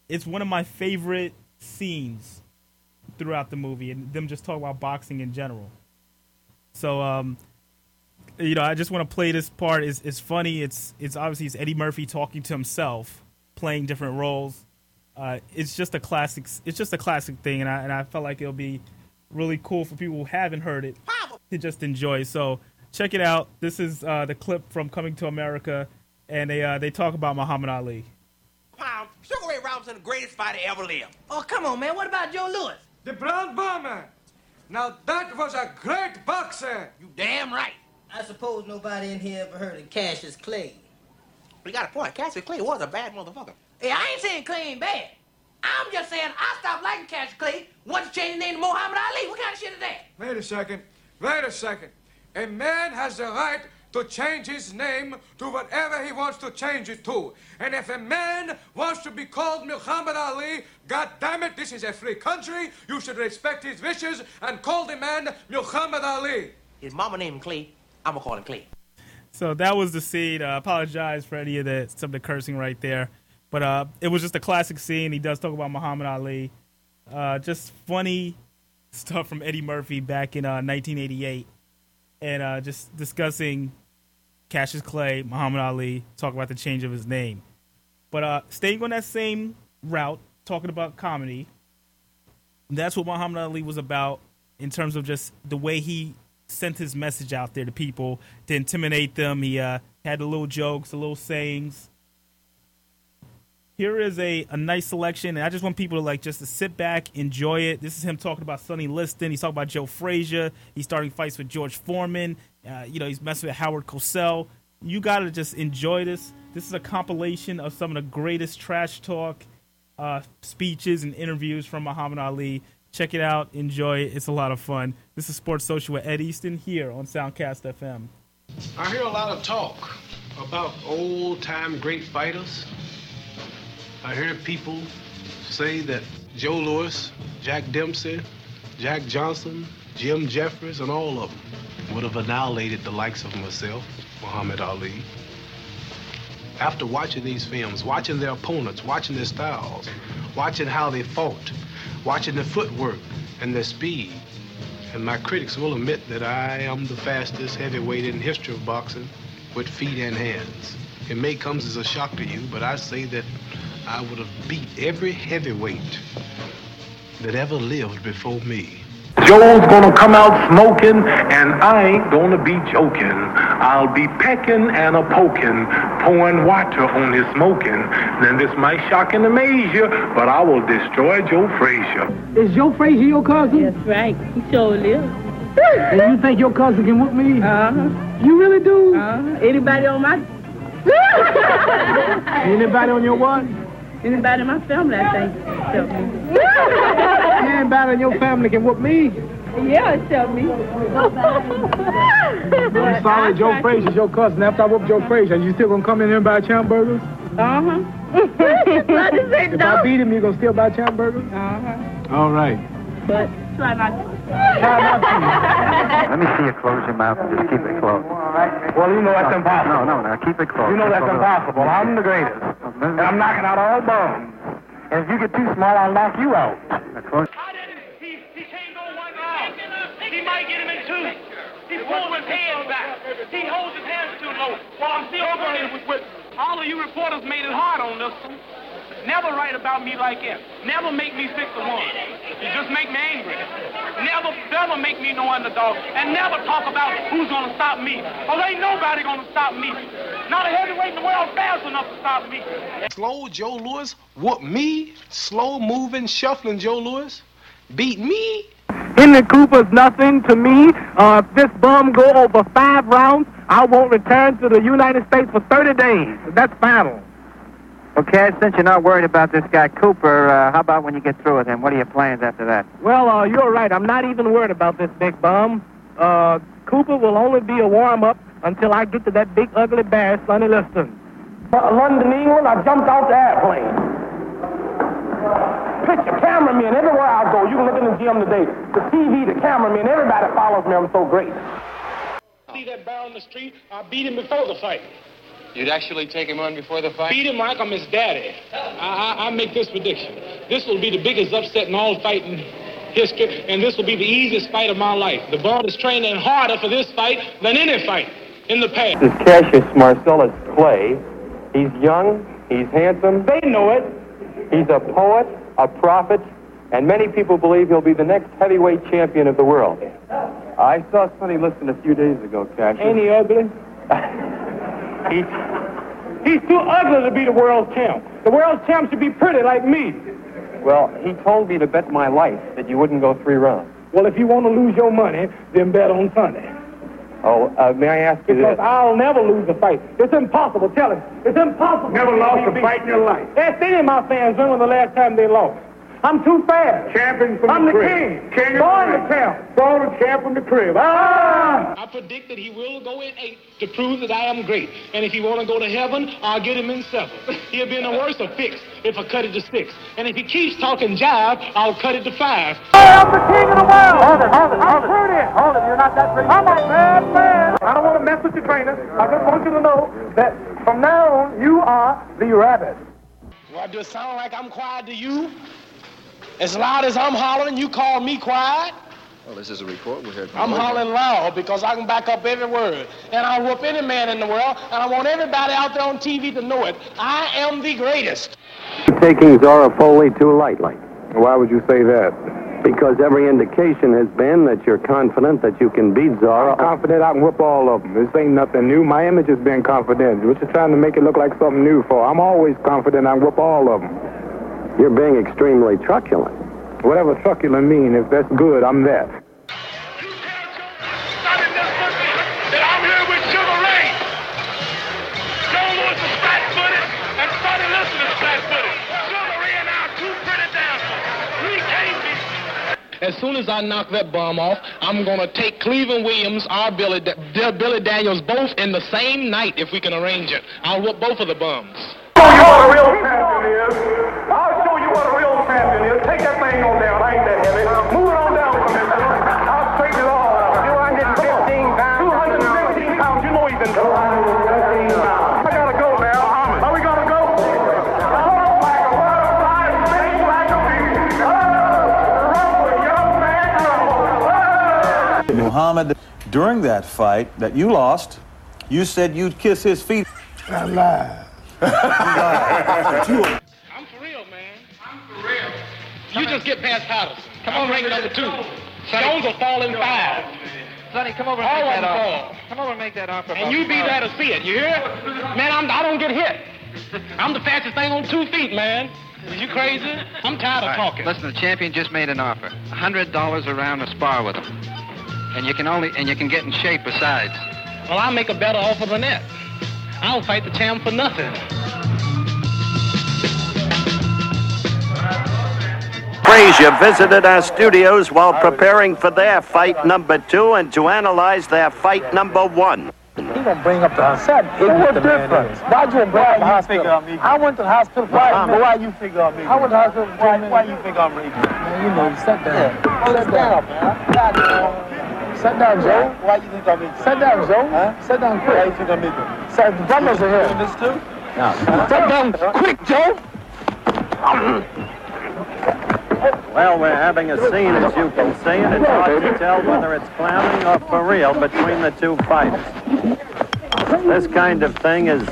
It's one of my favorite scenes throughout the movie, and them just talk about boxing in general. So, um, you know, I just want to play this part. It's, it's funny. It's it's obviously it's Eddie Murphy talking to himself, playing different roles. Uh, it's just a classic. It's just a classic thing, and I and I felt like it'll be really cool for people who haven't heard it to just enjoy. So check it out. This is uh, the clip from Coming to America, and they uh, they talk about Muhammad Ali. Pound, Sugar Ray Robinson, the greatest fighter ever lived. Oh, come on, man. What about Joe Louis? The Brown Bomber. Now that was a great boxer. You damn right. I suppose nobody in here ever heard of Cassius Clay. We got a point. Cassius Clay was a bad motherfucker. Hey, I ain't saying Clay ain't bad. I'm just saying I stopped liking Cassius Clay once he changed his name to Muhammad Ali. What kind of shit is that? Wait a second. Wait a second. A man has the right to change his name to whatever he wants to change it to. And if a man wants to be called Muhammad Ali, God damn it, this is a free country. You should respect his wishes and call the man Muhammad Ali. His mama named him Clay. I'm gonna call him Clay. So that was the scene. Uh, apologize for any of the some of the cursing right there, but uh, it was just a classic scene. He does talk about Muhammad Ali. Uh, just funny stuff from Eddie Murphy back in uh, 1988, and uh, just discussing Cassius Clay, Muhammad Ali, talk about the change of his name. But uh, staying on that same route, talking about comedy, that's what Muhammad Ali was about in terms of just the way he sent his message out there to people to intimidate them. He uh, had the little jokes, the little sayings. Here is a, a nice selection, and I just want people to like just to sit back, enjoy it. This is him talking about Sonny Liston. He's talking about Joe Frazier. He's starting fights with George Foreman. Uh, you know, he's messing with Howard Cosell. You got to just enjoy this. This is a compilation of some of the greatest trash talk uh, speeches and interviews from Muhammad Ali. Check it out. Enjoy it. It's a lot of fun. This is Sports Social with Ed Easton here on Soundcast FM. I hear a lot of talk about old time great fighters. I hear people say that Joe Louis, Jack Dempsey, Jack Johnson, Jim Jeffries, and all of them would have annihilated the likes of myself, Muhammad Ali. After watching these films, watching their opponents, watching their styles, watching how they fought, watching their footwork and their speed, and my critics will admit that I am the fastest heavyweight in the history of boxing with feet and hands. It may come as a shock to you, but I say that I would have beat every heavyweight that ever lived before me. Joe's gonna come out smoking, and I ain't gonna be joking. I'll be pecking and a poking, pouring water on his smoking. Then this might shock and amaze you, but I will destroy Joe Frazier. Is Joe Frazier your cousin? That's right. He sure lives. and you think your cousin can whoop me? Uh-huh. You really do? Uh-huh. Anybody on my... Anybody on your what? Anybody in my family, I think, except me. Anybody in your family can whoop me? Yeah, except me. I'm sorry, Joe Frazier's your cousin. After I whoop Joe Frazier, are you still gonna come in here and buy champ burgers? Uh-huh. if I beat him, you gonna still buy champ burgers? Uh-huh. All right. But try not to. Let me see you close your mouth and just keep it closed. Well, you know that's impossible. No, no, no, keep it closed. You know that's Keep it impossible. I'm the greatest. Oh, and I'm knocking out all bums. And if you get too small, I'll knock you out. Close. He, he can't go one round. He might get him in two. He pulls his head back. He holds his hands too low. While I'm still running with, with all of you reporters made it hard on this one. Never write about me like that. Never make me six to one. You just make me angry. Never, never make me no underdog. And never talk about who's gonna stop me. Cause ain't nobody gonna stop me. Not a heavyweight in the world fast enough to stop me. Slow Joe Louis whoop me? Slow moving, shuffling Joe Louis Beat me? Henry Cooper's nothing to me. Uh, if this bum go over five rounds, I won't return to the United States for 30 days. That's final. Okay, since you're not worried about this guy Cooper, uh, how about when you get through with him? What are your plans after that? Well, uh, you're right. I'm not even worried about this big bum. Uh, Cooper will only be a warm-up until I get to that big ugly bear, Sonny Liston. Uh, London, England, I jumped off the airplane. Picture, cameramen, everywhere I go. You can look in the gym today. The TV, the cameramen, everybody follows me. I'm so great. See that bear on the street? I beat him before the fight. You'd actually take him on before the fight? Beat him like I'm his daddy. I, I, I make this prediction. This will be the biggest upset in all fighting history, and this will be the easiest fight of my life. The ball is training harder for this fight than any fight in the past. This is Cassius Marcellus Clay. He's young, he's handsome. They know it. He's a poet, a prophet, and many people believe he'll be the next heavyweight champion of the world. I saw Sonny Liston a few days ago, Cassius. Ain't he ugly? He, He's too ugly to be the world champ. The world champ should be pretty like me. well, he told me to bet my life that you wouldn't go three rounds. Well, if you want to lose your money, then bet on Sonny. Oh, uh, may I ask you Because this? I'll never lose a fight. It's impossible. Tell him. It's impossible. Never lost a fight in your life. Ask any of my fans when was the last time they lost. I'm too fast. Champion from I'm the the king. King of Born the the champ. Born the champ from the crib. Ah! I predict that he will go in eight to prove that I am great. And if he want to go to heaven, I'll get him in seven. He'll be in a worse of fix if I cut it to six. And if he keeps talking jive, I'll cut it to five. I'm the king of the world. Hold it, hold it, hold it. Pretty. Hold it. You're not that pretty. I'm a bad man. I don't want to mess with your trainer. I just want you to know that from now on, you are the rabbit. Do I just sound like I'm quiet to you? As loud as I'm hollering, you call me quiet? Well, this is a report. We heard from I'm Roosevelt. hollering loud because I can back up every word. And I'll whoop any man in the world, and I want everybody out there on TV to know it. I am the greatest. You're taking Zora Folley too lightly. Why would you say that? Because every indication has been that you're confident that you can beat Zora. I'm confident I can whoop all of them. This ain't nothing new. My image has been confident. We're just trying to make it look like something new for. I'm always confident I can whoop all of them. You're being extremely truculent. Whatever truculent mean, if that's good, I'm that. that I'm here with Sugar Ray. Joe Louis is flat-footed, and Sonny Liston is flat-footed. Sugar Ray and I are two pretty dancers. We can't be. As soon as I knock that bum off, I'm gonna take Cleveland Williams, our Billy, Da- Da- Billy Daniels, both in the same night if we can arrange it. I'll whoop both of the bums. I'll show you what a real champion is. I'll show you what a real thing. I ain't that heavy. Move it on down from this. I'll straighten it all out. 215 pounds. 215 pounds. You know he's in trouble. I gotta go now. Are we gonna go? Oh, like a butterfly, sting like a bee. Oh, rumble, young man, rumble. Muhammad, during that fight that you lost, you said you'd kiss his feet. I lied. You just get past Patterson. Come on, ring number two. Jones will fall in five. Sonny, come over and All make of that them offer. fall. Come over and make that offer. And you be there to see it, you hear? Man, I'm, I don't get hit. I'm the fastest thing on two feet, man. Is you crazy? I'm tired of All right, talking. Listen, the champion just made an offer. A hundred dollars around a round to spar with him. And you can only and you can get in shape besides. Well, I'll make a better offer than that. I'll fight the champ for nothing. Frazier visited our studios while preparing for their fight number two and to analyze their fight number one. He gonna bring up the hospital. What difference? Why'd you bring up the hospital? I went to the hospital. Why? Why you figure I'm I went to the hospital. Why? Why you think I'm reading? Man, you know, sit down. Sit down, man. Sit down, Joe. Why you think I'm reading? Sit down, Joe. Huh? Sit down quick. Why you think I'm reading? Sit. The drummers are here. This too? No. Sit down quick, Joe. Well, we're having a scene, as you can see, and it's hard to tell whether it's clowning or for real between the two fighters. This kind of thing has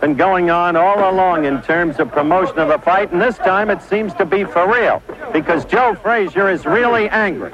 been going on all along in terms of promotion of a fight, and this time it seems to be for real, because Joe Frazier is really angry.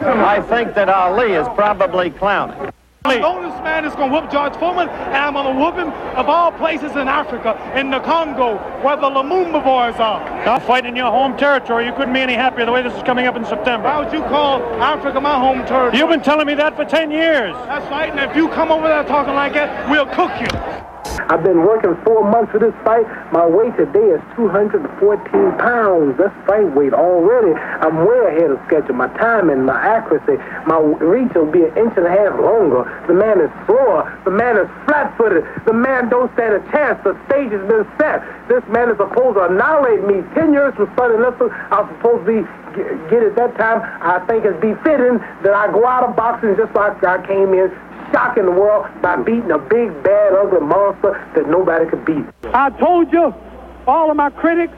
I think that Ali is probably clowning. The oldest man is going to whoop George Foreman, and I'm going to whoop him of all places in Africa, in the Congo, where the Lumumba boys are. Now fighting in your home territory, you couldn't be any happier the way this is coming up in September. Why would you call Africa my home territory? You've been telling me that for 10 years. That's right, and if you come over there talking like that, we'll cook you. I've been working four months for this fight. My weight today is 214 pounds. That's fight weight already. I'm way ahead of schedule. My timing, and my accuracy, my reach will be an inch and a half longer. The man is slower. The man is flat-footed. The man don't stand a chance. The stage has been set. This man is supposed to annihilate me. Ten years from Sonny Liston, I'm supposed to be get at that time. I think it's befitting that I go out of boxing just like I came in shocking the world by beating a big, bad, ugly monster that nobody could beat. I told you, all of my critics,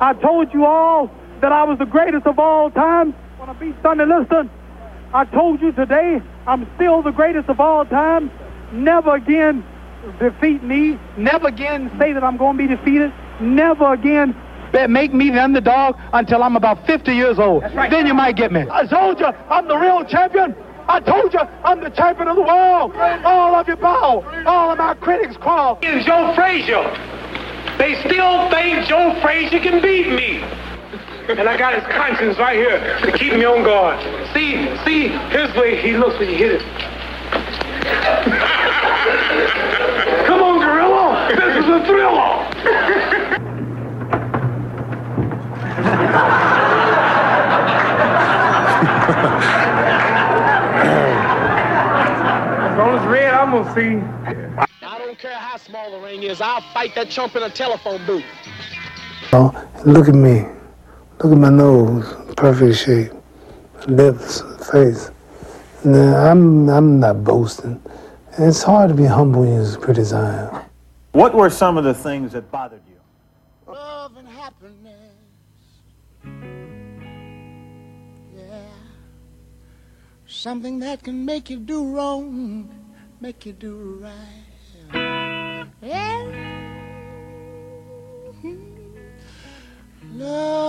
I told you all that I was the greatest of all time when I beat Sonny Liston. I told you today I'm still the greatest of all time. Never again defeat me. Never again say that I'm going to be defeated. Never again be- make me the underdog until I'm about 50 years old. Then you might get me. I told you I'm the real champion. I told you I'm the champion of the world. All of you bow. All of my critics crawl. It's Joe Frazier. They still think Joe Frazier can beat me. And I got his conscience right here to keep me on guard. See, see, here's the way he looks when you hit it. Come on, Gorilla. This is a thriller. As long as red, I'm gonna see. I don't care how small the ring is. I'll fight that chump in a telephone booth. Oh, look at me. Look at my nose, perfect shape. Lips, face. Nah, I'm I'm not boasting. It's hard to be humble when you're pretty as i am. What were some of the things that bothered you? Love and happiness. Yeah. Something that can make you do wrong, make you do right. Yeah. Love.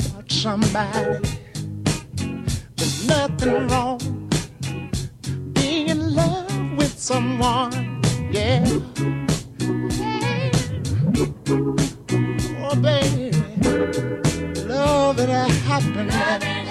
somebody. There's nothing wrong being in love with someone, yeah. Oh, baby, love and happiness.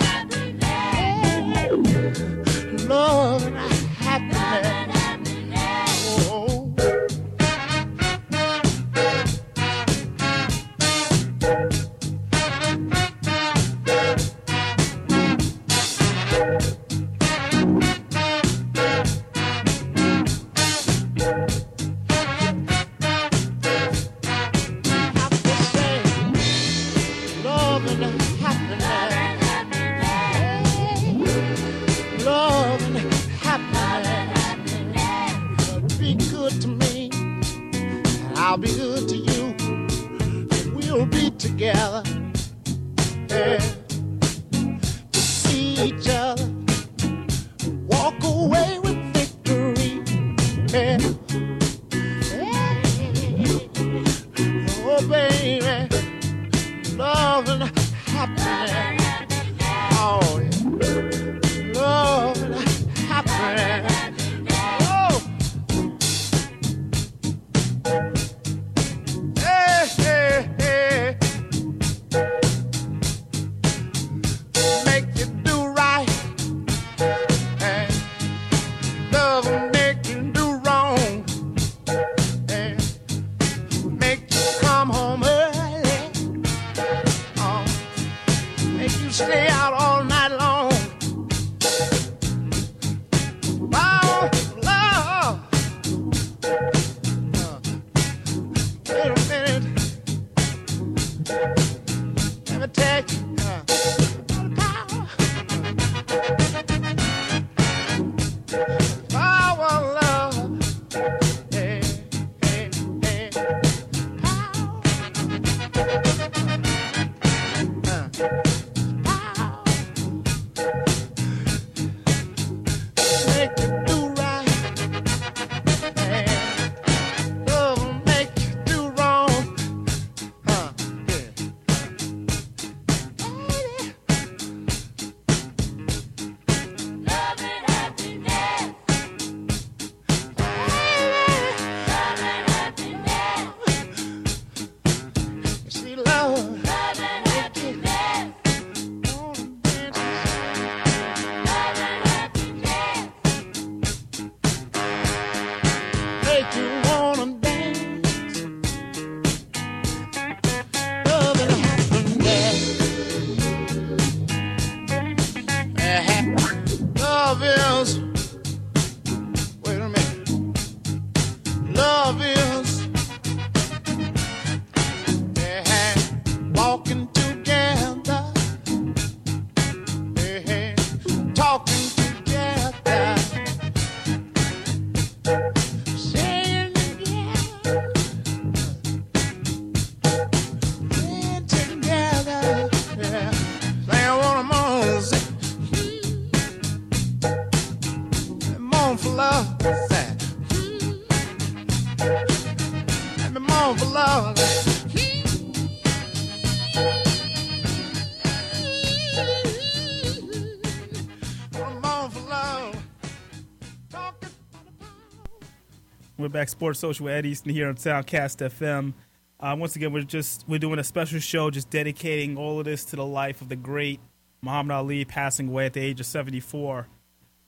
Back, Sports Social with Ed Easton here on Soundcast FM. Uh, once again, we're just we're doing a special show, just dedicating all of this to the life of the great Muhammad Ali, passing away at the age of 74.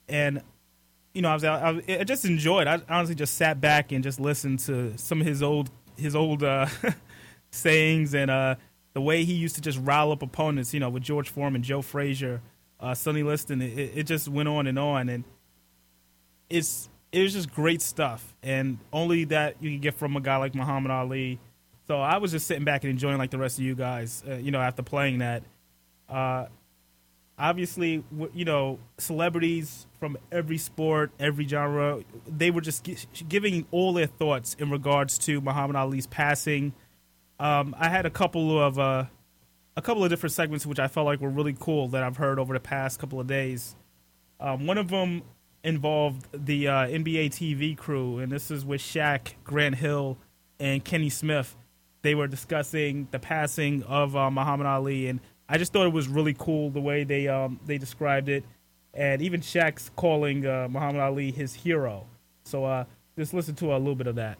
And you know, I was I, I just enjoyed. I honestly just sat back and just listened to some of his old his old uh, sayings and uh, the way he used to just rile up opponents. You know, with George Foreman, Joe Frazier, uh, Sonny Liston. It, it just went on and on, and it's it was just great stuff, and only that you can get from a guy like Muhammad Ali. So I was just sitting back and enjoying like the rest of you guys, uh, you know, after playing that. Uh, obviously, you know, celebrities from every sport, every genre, they were just gi- giving all their thoughts in regards to Muhammad Ali's passing. Um, I had a couple of uh, a couple of different segments which I felt like were really cool that I've heard over the past couple of days. Um, one of them involved the uh, NBA TV crew, and this is with Shaq, Grant Hill, and Kenny Smith. They were discussing the passing of uh, Muhammad Ali, and I just thought it was really cool the way they um, they described it, and even Shaq's calling uh, Muhammad Ali his hero. So uh, just listen to a little bit of that.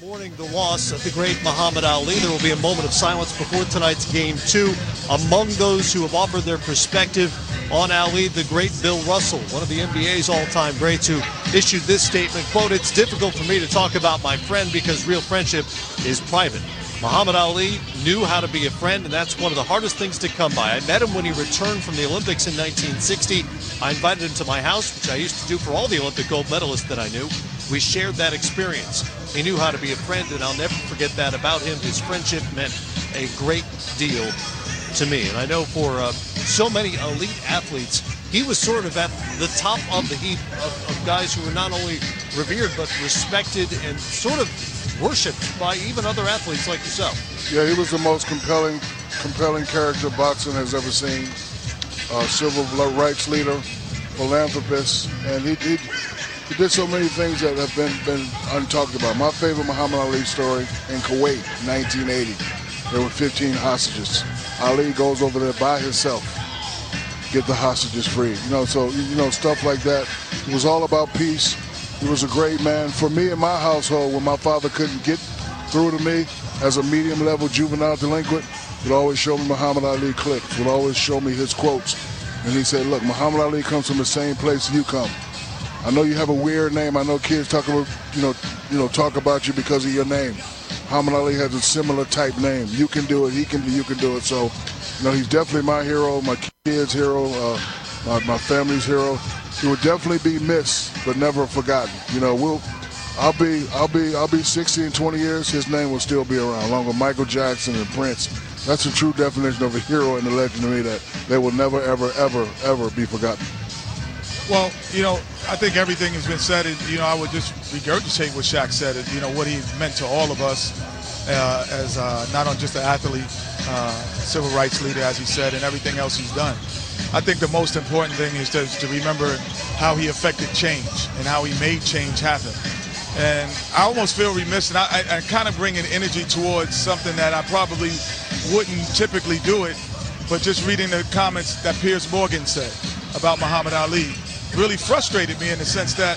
Mourning the loss of the great Muhammad Ali. There will be a moment of silence before tonight's game two. Among those who have offered their perspective on Ali, the great Bill Russell, one of the NBA's all-time greats, who issued this statement, quote, it's difficult for me to talk about my friend because real friendship is private. Muhammad Ali knew how to be a friend, and that's one of the hardest things to come by. I met him when he returned from the Olympics in 1960. I invited him to my house, which I used to do for all the Olympic gold medalists that I knew. We shared that experience. He knew how to be a friend, and I'll never forget that about him. His friendship meant a great deal to me. And I know for uh, so many elite athletes, he was sort of at the top of the heap of, of guys who were not only revered, but respected and sort of worshipped by even other athletes like yourself. Yeah, he was the most compelling, compelling character boxing has ever seen. Uh, civil rights leader, philanthropist, and he, he he did so many things that have been been untalked about. My favorite Muhammad Ali story in Kuwait, 1980. There were 15 hostages. Ali goes over there by himself, get the hostages free. You know, so you know stuff like that. It was all about peace. He was a great man. For me in my household, when my father couldn't get through to me as a medium level juvenile delinquent, he'd always show me Muhammad Ali clips, He'd always show me his quotes. And he said, look, Muhammad Ali comes from the same place you come. I know you have a weird name. I know kids talk about, you know, you know, talk about you because of your name. Muhammad Ali has a similar type name. You can do it. He can. You can do it. So, you know, he's definitely my hero. My kids' hero, uh, my, my family's hero. He will definitely be missed, but never forgotten. You know, we'll. I'll be, I'll be, I'll be 60 in 20 years. His name will still be around, along with Michael Jackson and Prince. That's the true definition of a hero and a legend to me that they will never, ever, ever, ever be forgotten. Well, you know, I think everything has been said. And, you know, I would just regurgitate what Shaq said. You know, what he meant to all of us uh, as uh, not on just an athlete, uh, civil rights leader, as he said, and everything else he's done. I think the most important thing is to, to remember how he affected change and how he made change happen. And I almost feel remiss, and I, I, I kind of bring an energy towards something that I probably wouldn't typically do it, but just reading the comments that Piers Morgan said about Muhammad Ali really frustrated me in the sense that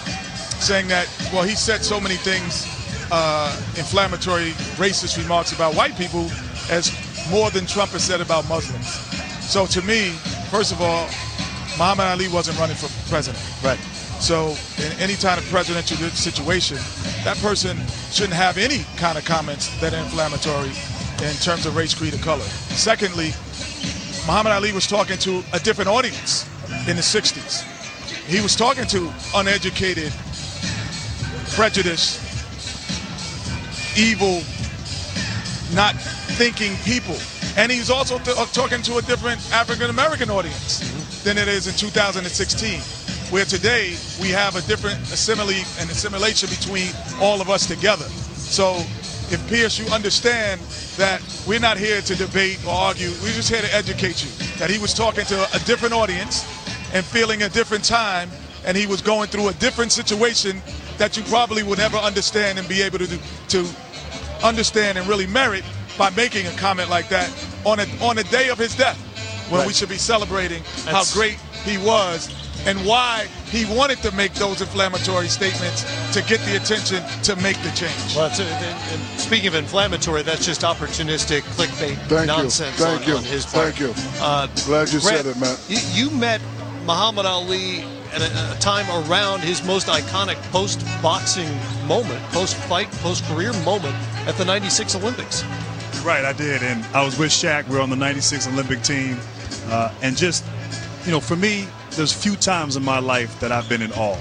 saying that, well, he said so many things, uh, inflammatory, racist remarks about white people as more than Trump has said about Muslims. So to me, first of all, Muhammad Ali wasn't running for president. Right. So in any kind of presidential situation, that person shouldn't have any kind of comments that are inflammatory in terms of race, creed, or color. Secondly, Muhammad Ali was talking to a different audience in the 60s. He was talking to uneducated, prejudiced, evil, not thinking people. And he's also th- uh, talking to a different African American audience mm-hmm. than it is in 2016 where today we have a different assimilate and assimilation between all of us together. So if Piers, you understand that we're not here to debate or argue, we're just here to educate you. That he was talking to a different audience and feeling a different time, and he was going through a different situation that you probably would never understand and be able to do, to understand and really merit by making a comment like that on a on a day of his death, when Right. we should be celebrating That's- how great he was and why he wanted to make those inflammatory statements to get the attention to make the change. Well, it's, and, and speaking of inflammatory, that's just opportunistic clickbait Thank you. nonsense Thank on, you. on his part. Thank you. Uh, Glad you Grant, said it, man. You, you met Muhammad Ali at a, a time around his most iconic post-boxing moment, post-fight, post-career moment at the 96 Olympics. Right, I did. And I was with Shaq. We are on the 96 Olympic team. Uh, and just, you know, for me, there's few times in my life that I've been in awe.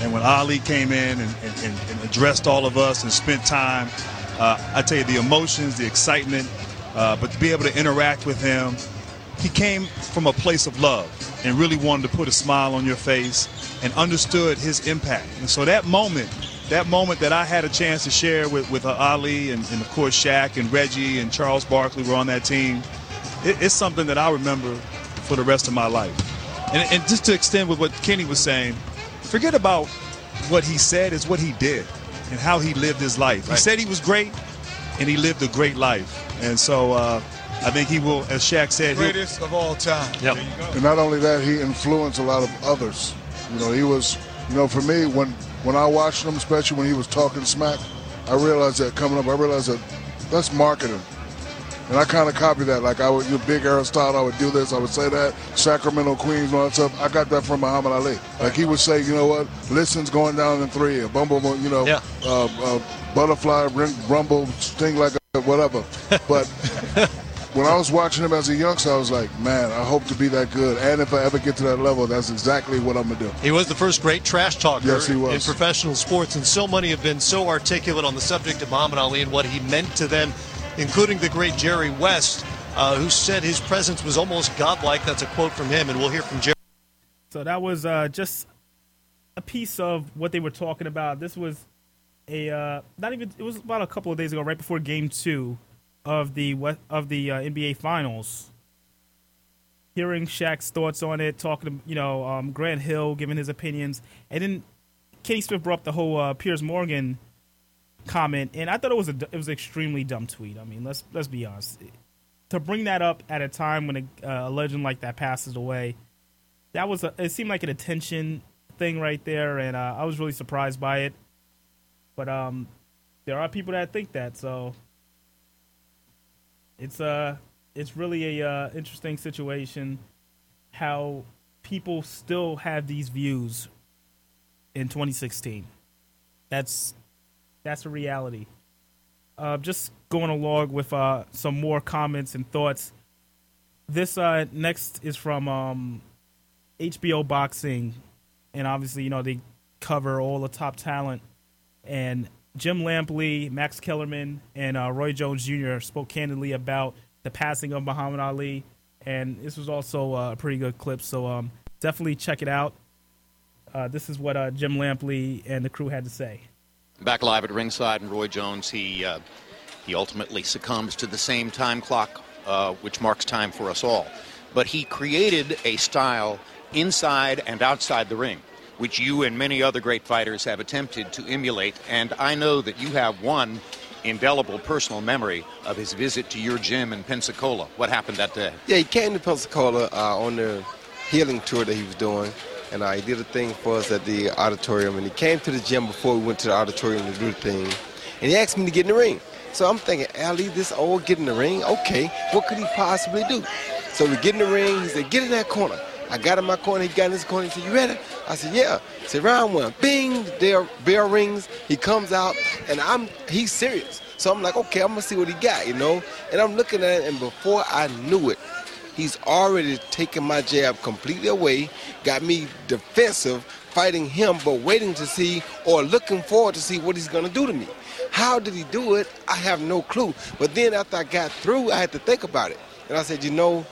And when Ali came in and, and, and, and addressed all of us and spent time, uh, I tell you, the emotions, the excitement, uh, but to be able to interact with him, he came from a place of love and really wanted to put a smile on your face and understood his impact. And so that moment, that moment that I had a chance to share with, with Ali and, and of course Shaq and Reggie and Charles Barkley were on that team, it, it's something that I remember for the rest of my life. And, and just to extend with what Kenny was saying, forget about what he said, is what he did and how he lived his life. He said he was great, and he lived a great life. And so uh, I think he will, as Shaq said, Greatest of all time. Yep. And not only that, he influenced a lot of others. You know, he was, you know, for me, when when I watched him, especially when he was talking smack, I realized that coming up, I realized that that's marketing. And I kind of copied that. Like I would, you big Aristotle, I would do this, I would say that. Sacramento Queens, all that stuff. I got that from Muhammad Ali. Like he would say, you know what, Liston's going down in three, a bumble, you know, uh, uh, butterfly, ring, rumble, sting like a whatever. But when I was watching him as a youngster, I was like, man, I hope to be that good. And if I ever get to that level, that's exactly what I'm gonna do. He was the first great trash talker Yes, he was. in professional sports, and so many have been so articulate on the subject of Muhammad Ali and what he meant to them, including the great Jerry West, uh, who said his presence was almost godlike. That's a quote from him, and we'll hear from Jerry. So that was uh, just a piece of what they were talking about. This was a uh, not even it was about a couple of days ago, right before Game Two of the of the uh, NBA Finals. Hearing Shaq's thoughts on it, talking to you know um, Grant Hill giving his opinions, and then Kenny Smith brought up the whole uh, Piers Morgan comment, and I thought it was a it was an extremely dumb tweet. I mean, let's let's be honest. To bring that up at a time when a, uh, a legend like that passes away, that was a, it seemed like an attention thing right there, and uh, I was really surprised by it. But um, there are people that think that, so it's uh it's really a uh, interesting situation how people still have these views in 2016. That's that's a reality. Uh, just going along with uh, some more comments and thoughts. this uh, next is from um, HBO Boxing, and obviously, you know, they cover all the top talent. And Jim Lampley, Max Kellerman, and uh, Roy Jones Jr. spoke candidly about the passing of Muhammad Ali, and this was also uh, a pretty good clip. So um, definitely check it out. Uh, this is what uh, Jim Lampley and the crew had to say. Back live at ringside, and Roy Jones, he uh, he ultimately succumbs to the same time clock, uh, which marks time for us all. But he created a style inside and outside the ring, which you and many other great fighters have attempted to emulate. And I know that you have one indelible personal memory of his visit to your gym in Pensacola. What happened that day? Yeah, he came to Pensacola uh, on the healing tour that he was doing, and uh, he did a thing for us at the auditorium. And he came to the gym before we went to the auditorium to do the thing, and he asked me to get in the ring. So I'm thinking, Ali, this old get in the ring? Okay, what could he possibly do? So we get in the ring. He said, get in that corner. I got in my corner. He got in his corner. He said, you ready? I said, yeah. He said, round one. Bing, there, bell rings. He comes out, and I'm he's serious. So I'm like, okay, I'm gonna see what he got, you know. And I'm looking at it, and before I knew it, he's already taken my jab completely away, got me defensive, fighting him, but waiting to see or looking forward to see what he's gonna do to me. How did he do it? I have no clue. But then after I got through, I had to think about it. And I said, you know,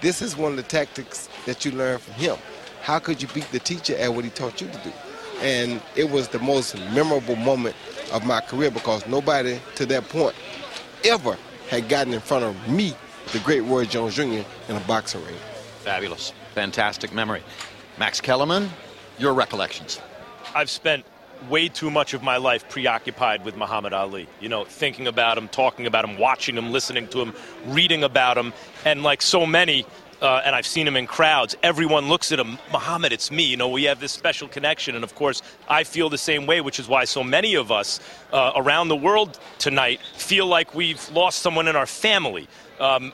this is one of the tactics that you learned from him. How could you beat the teacher at what he taught you to do? And it was the most memorable moment of my career because nobody to that point ever had gotten in front of me, the great Roy Jones Jr., in a boxing ring. Fabulous. Fantastic memory. Max Kellerman, your recollections. I've spent way too much of my life preoccupied with Muhammad Ali. You know, thinking about him, talking about him, watching him, listening to him, reading about him, and like so many, uh, and I've seen him in crowds. Everyone looks at him, Muhammad, it's me. You know, we have this special connection, and of course, I feel the same way, which is why so many of us uh, around the world tonight feel like we've lost someone in our family. Um,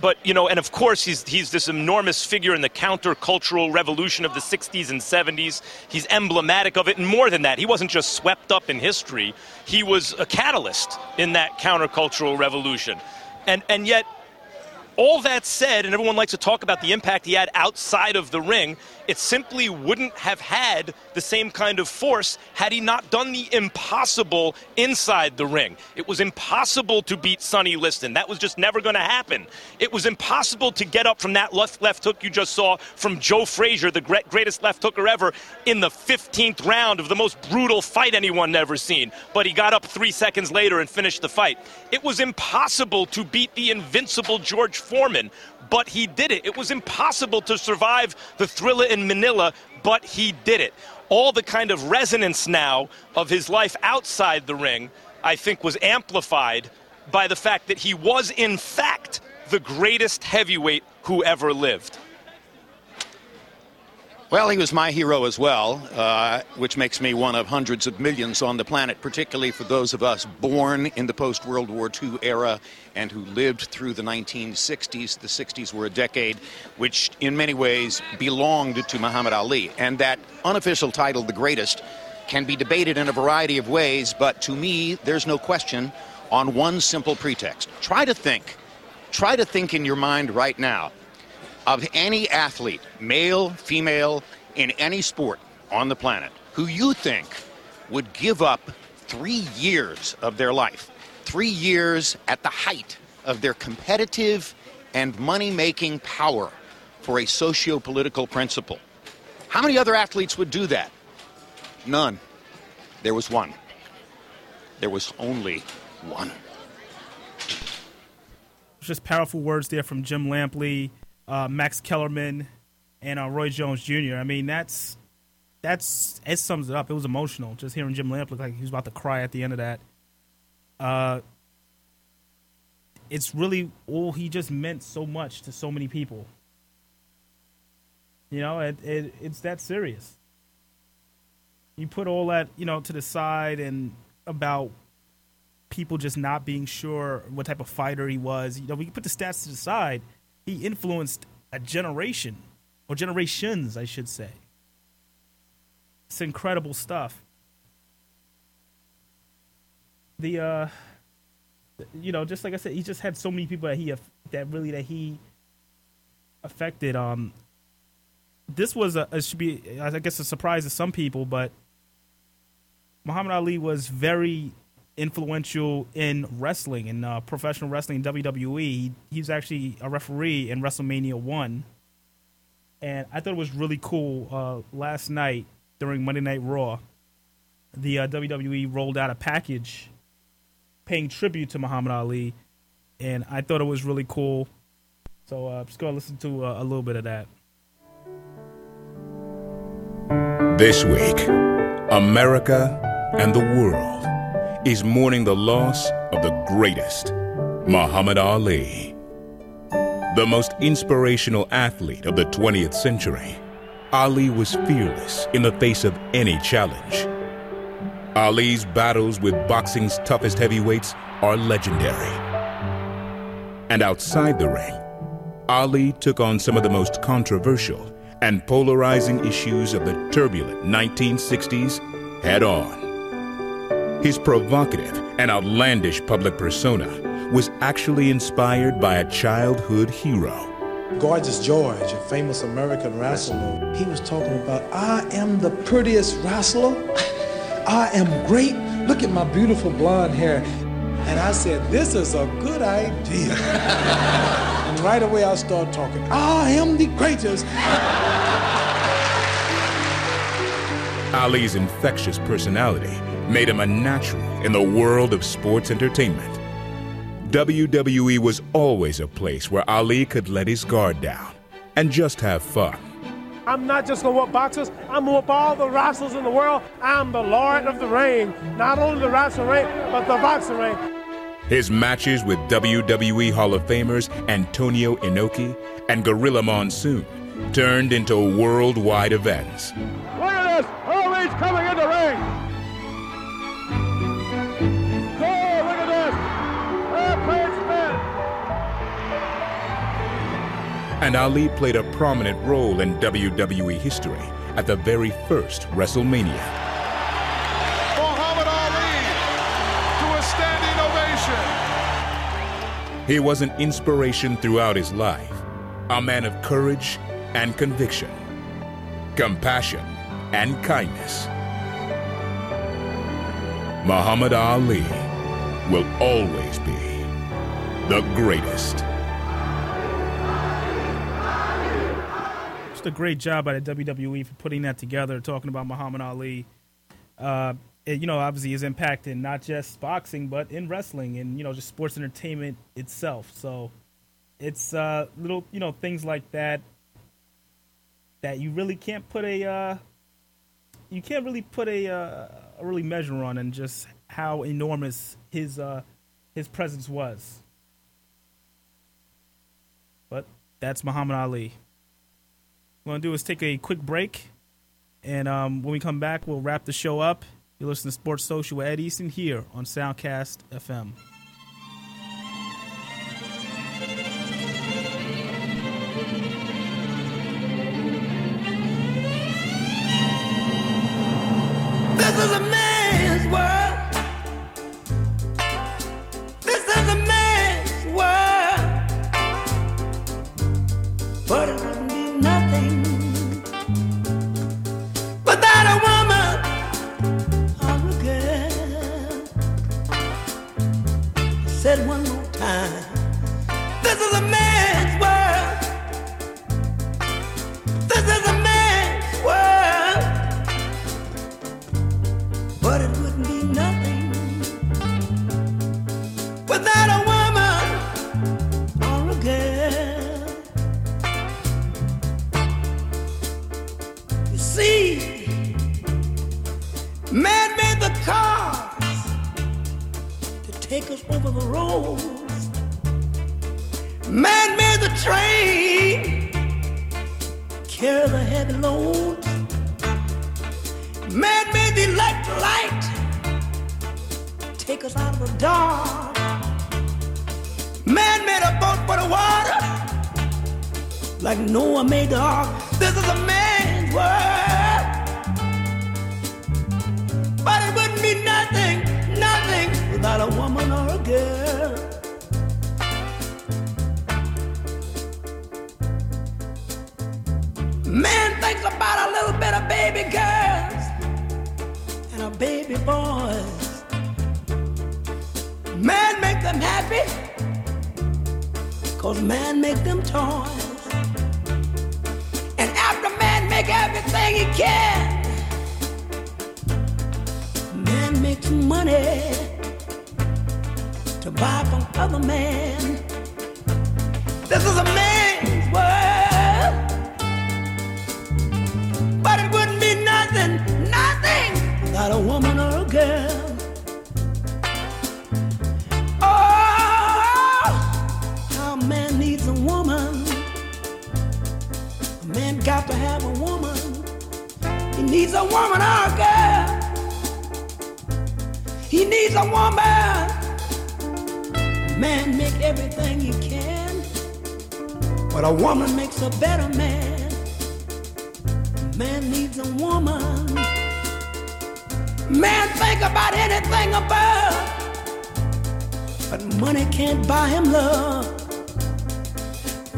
but you know, and of course, he's he's this enormous figure in the countercultural revolution of the 60s and 70s. He's emblematic of it, and more than that, he wasn't just swept up in history. He was a catalyst in that countercultural revolution, and and yet. All that said, and everyone likes to talk about the impact he had outside of the ring, it simply wouldn't have had the same kind of force had he not done the impossible inside the ring. It was impossible to beat Sonny Liston. That was just never going to happen. It was impossible to get up from that left left hook you just saw from Joe Frazier, the greatest left hooker ever, in the 15th round of the most brutal fight anyone ever seen. But he got up three seconds later and finished the fight. It was impossible to beat the invincible George Foreman but he did it. It was impossible to survive the thriller in Manila, but he did it. All the kind of resonance now of his life outside the ring, I think, was amplified by the fact that he was, in fact, the greatest heavyweight who ever lived. Well, he was my hero as well, uh, which makes me one of hundreds of millions on the planet, particularly for those of us born in the post World War II era and who lived through the 1960s. The 60s were a decade which, in many ways, belonged to Muhammad Ali. And that unofficial title, the greatest, can be debated in a variety of ways, but to me, there's no question on one simple pretext. Try to think. Try to think in your mind right now of any athlete, male, female, in any sport on the planet, who you think would give up three years of their life, three years at the height of their competitive and money making power for a socio political principle. How many other athletes would do that? None. There was one. There was only one. Just powerful words there from Jim Lampley uh, Max Kellerman, and uh, Roy Jones Jr. I mean, that's that's it sums it up. It was emotional just hearing Jim Lampley look like he was about to cry at the end of that. Uh, it's really oh, he just meant so much to so many people. You know, it, it it's that serious. You put all that you know to the side and about people just not being sure what type of fighter he was. You know, we can put the stats to the side he influenced a generation or generations, I should say. It's incredible stuff. The uh you know, just like I said, he just had so many people that he that really that he affected. Um, this was a should be I guess a surprise to some people, but Muhammad Ali was very influential in wrestling in uh, professional wrestling WWE. He, was actually a referee in WrestleMania one, and I thought it was really cool. Uh, last night during Monday Night Raw, the uh, WWE rolled out a package paying tribute to Muhammad Ali, and I thought it was really cool. So uh, just gonna listen to uh, a little bit of that. This week, America and the world is mourning the loss of the greatest, Muhammad Ali. The most inspirational athlete of the 20th century, Ali was fearless in the face of any challenge. Ali's battles with boxing's toughest heavyweights are legendary. And outside the ring, Ali took on some of the most controversial and polarizing issues of the turbulent 1960s head on. His provocative and outlandish public persona was actually inspired by a childhood hero. Gorgeous George, a famous American wrestler, he was talking about, I am the prettiest wrestler. I am great. Look at my beautiful blonde hair. And I said, This is a good idea. and right away I started talking, I am the greatest. Ali's infectious personality made him a natural in the world of sports entertainment. WWE was always a place where Ali could let his guard down and just have fun. I'm not just gonna whoop boxers, I'm gonna whoop all the wrestlers in the world. I'm the Lord of the Ring. Not only the wrestling ring, but the boxing ring. His matches with WWE Hall of Famers Antonio Inoki and Gorilla Monsoon turned into worldwide events. And Ali played a prominent role in WWE history at the very first WrestleMania. Muhammad Ali to a standing ovation. He was an inspiration throughout his life, a man of courage and conviction, compassion and kindness. Muhammad Ali will always be the greatest. Just a great job by the WWE for putting that together, talking about Muhammad Ali. Uh, it, you know, obviously his impact in not just boxing, but in wrestling and, you know, just sports entertainment itself. So it's uh, little, you know, things like that that you really can't put a, uh, you can't really put a, uh, a really measure on and just how enormous his, uh, his presence was. But that's Muhammad Ali. We're gonna do is take a quick break, and um, when we come back, we'll wrap the show up. You listen to Sports Social with Ed Easton here on Soundcast FM.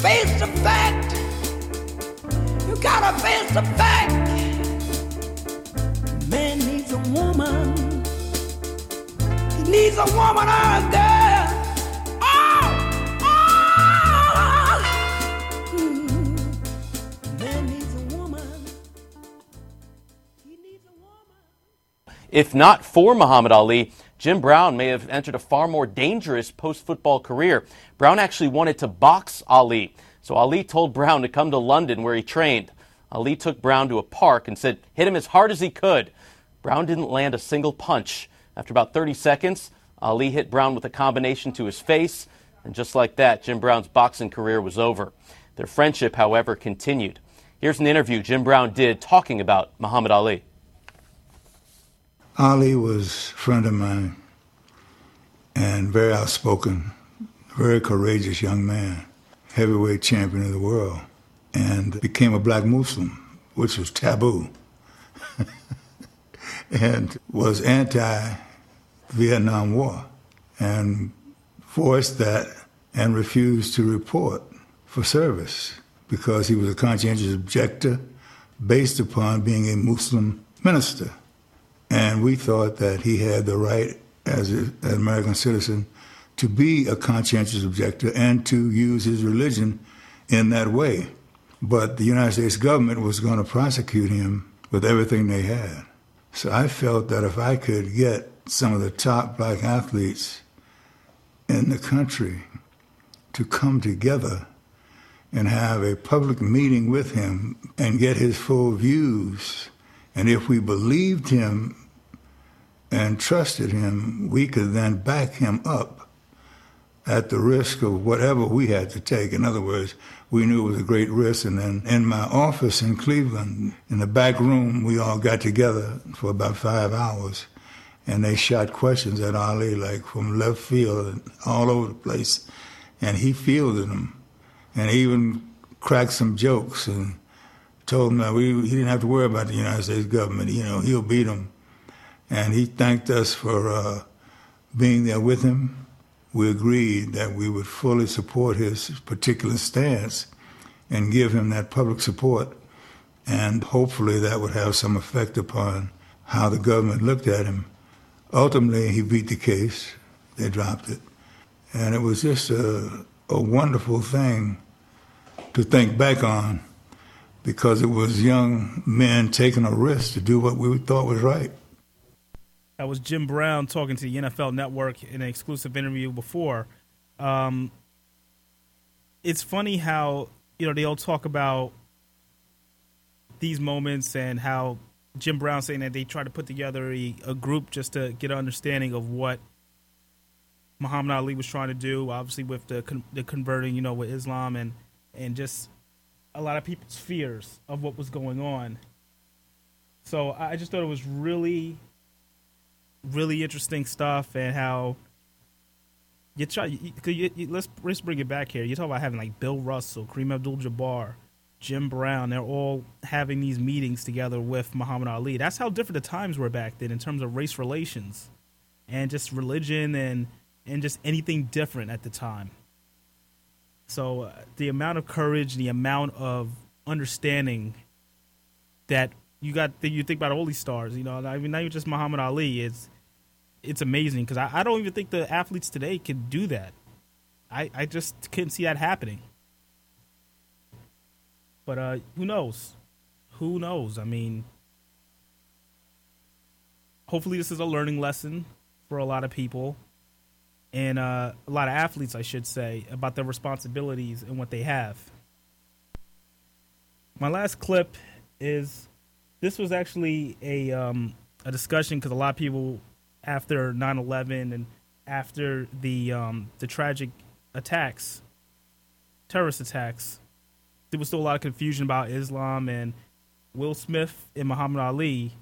Face the fact. You gotta face the fact. Man needs a woman. He needs a woman a girl. Oh, oh. Man needs a woman. If not for Muhammad Ali, Jim Brown may have entered a far more dangerous post football career. Brown actually wanted to box Ali, so Ali told Brown to come to London where he trained. Ali took Brown to a park and said, hit him as hard as he could. Brown didn't land a single punch. After about 30 seconds, Ali hit Brown with a combination to his face, and just like that, Jim Brown's boxing career was over. Their friendship, however, continued. Here's an interview Jim Brown did talking about Muhammad Ali. Ali was a friend of mine and very outspoken, very courageous young man, heavyweight champion of the world, and became a black Muslim, which was taboo, and was anti Vietnam War and voiced that and refused to report for service because he was a conscientious objector based upon being a Muslim minister. And we thought that he had the right, as an American citizen, to be a conscientious objector and to use his religion in that way. But the United States government was going to prosecute him with everything they had. So I felt that if I could get some of the top black athletes in the country to come together and have a public meeting with him and get his full views. And if we believed him and trusted him, we could then back him up at the risk of whatever we had to take. In other words, we knew it was a great risk. And then in my office in Cleveland, in the back room, we all got together for about five hours. And they shot questions at Ali, like from left field and all over the place. And he fielded them. And even cracked some jokes and told him that we, he didn't have to worry about the United States government. You know, he'll beat them. And he thanked us for uh, being there with him. We agreed that we would fully support his particular stance and give him that public support. And hopefully that would have some effect upon how the government looked at him. Ultimately, he beat the case. They dropped it. And it was just a, a wonderful thing to think back on because it was young men taking a risk to do what we thought was right. That was Jim Brown talking to the NFL Network in an exclusive interview before. Um, it's funny how you know they all talk about these moments and how Jim Brown saying that they try to put together a, a group just to get an understanding of what Muhammad Ali was trying to do. Obviously, with the con- the converting, you know, with Islam and and just a lot of people's fears of what was going on. So I I just thought it was really, really interesting stuff, and how you try. You, you, you, let's let's bring it back here. You talk about having like Bill Russell, Kareem Abdul-Jabbar, Jim Brown. They're all having these meetings together with Muhammad Ali. That's how different the times were back then in terms of race relations, and just religion and and just anything different at the time. So uh, the amount of courage, the amount of understanding that you got that you think about all these stars. You know, I mean, not even just Muhammad Ali. It's it's amazing because I, I don't even think the athletes today can do that. I I just couldn't see that happening. But uh, who knows? Who knows? I mean, hopefully this is a learning lesson for a lot of people and uh, a lot of athletes, I should say, about their responsibilities and what they have. My last clip is this was actually a um, a discussion because a lot of people after 9/11 and after the um, the tragic attacks, terrorist attacks, there was still a lot of confusion about Islam and Will Smith and Muhammad Ali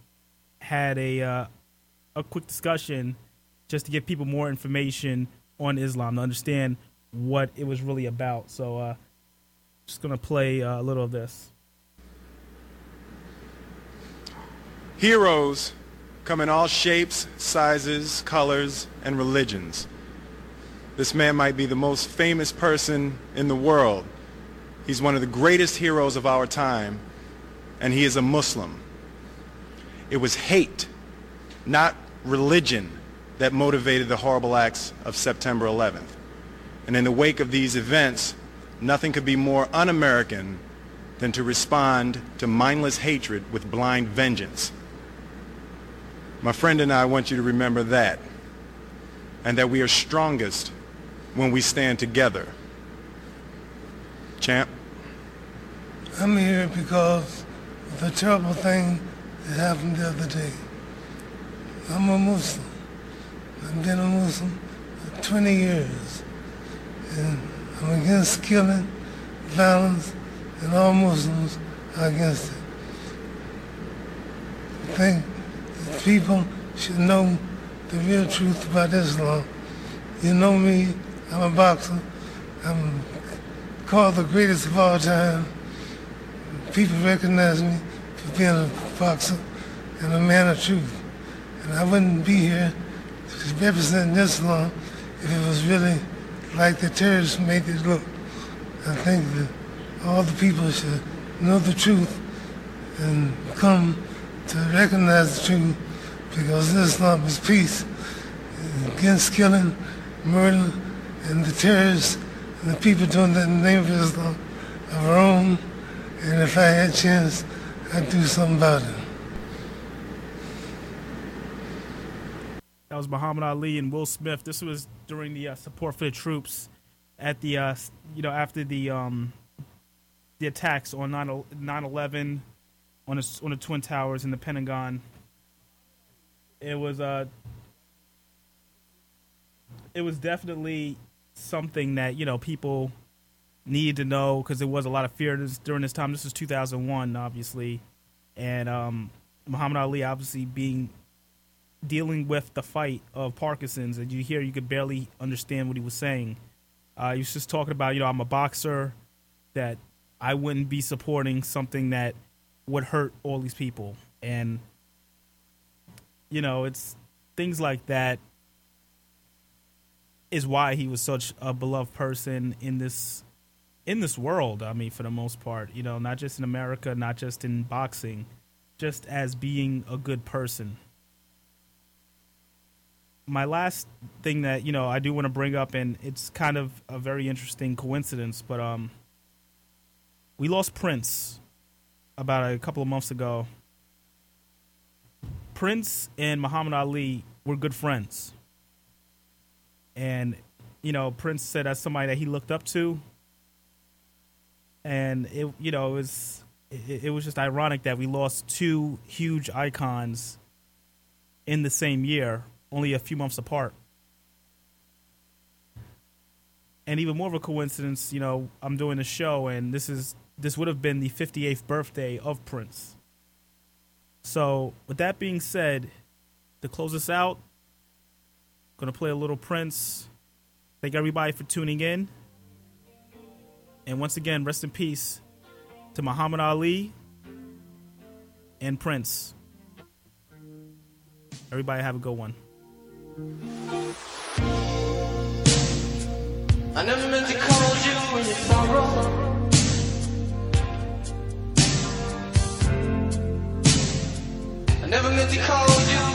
had a uh, a quick discussion just to give people more information on Islam to understand what it was really about. So, uh, just gonna play uh, a little of this. Heroes come in all shapes, sizes, colors, and religions. This man might be the most famous person in the world. He's one of the greatest heroes of our time, and he is a Muslim. It was hate, not religion, that motivated the horrible acts of September 11th. And in the wake of these events, nothing could be more un-American than to respond to mindless hatred with blind vengeance. My friend and I want you to remember that, and that we are strongest when we stand together. Champ? I'm here because of the terrible thing that happened the other day. I'm a Muslim. I've been a Muslim for 20 years. And I'm against killing, violence, and all Muslims are against it. I think that people should know the real truth about Islam. You know me, I'm a boxer. I'm called the greatest of all time. People recognize me for being a boxer and a man of truth. And I wouldn't be here representing Islam if it was really like the terrorists made it look. I think that all the people should know the truth and come to recognize the truth because Islam is peace against killing, murder, and the terrorists and the people doing that in the name of Islam are wrong. And if I had a chance, I'd do something about it. That was Muhammad Ali and Will Smith. This was during the uh, support for the troops at the uh, you know after the um, the attacks on 9 11 on the, on the twin towers in the Pentagon. It was uh it was definitely something that you know people needed to know because there was a lot of fear during this time. This was 2001, obviously, and um, Muhammad Ali obviously being dealing with the fight of Parkinson's, and you hear you could barely understand what he was saying. Uh, he was just talking about, you know, I'm a boxer, that I wouldn't be supporting something that would hurt all these people, and you know, it's things like that is why he was such a beloved person in this in this world. I mean, for the most part, you know, not just in America, not just in boxing, just as being a good person. My last thing that you know I do want to bring up, and it's kind of a very interesting coincidence, but um, we lost Prince about a couple of months ago. Prince and Muhammad Ali were good friends and you know Prince said that's somebody that he looked up to, and it you know it was it, it was just ironic that we lost two huge icons in the same year, only a few months apart. And even more of a coincidence, you know, I'm doing a show, and this is this would have been the 58th birthday of Prince. So, with that being said, to close us out, Gonna play a little Prince. Thank everybody for tuning in. And once again, rest in peace to Muhammad Ali and Prince. Everybody have a good one. I never meant to call you in your sorrow. Never meant to call you.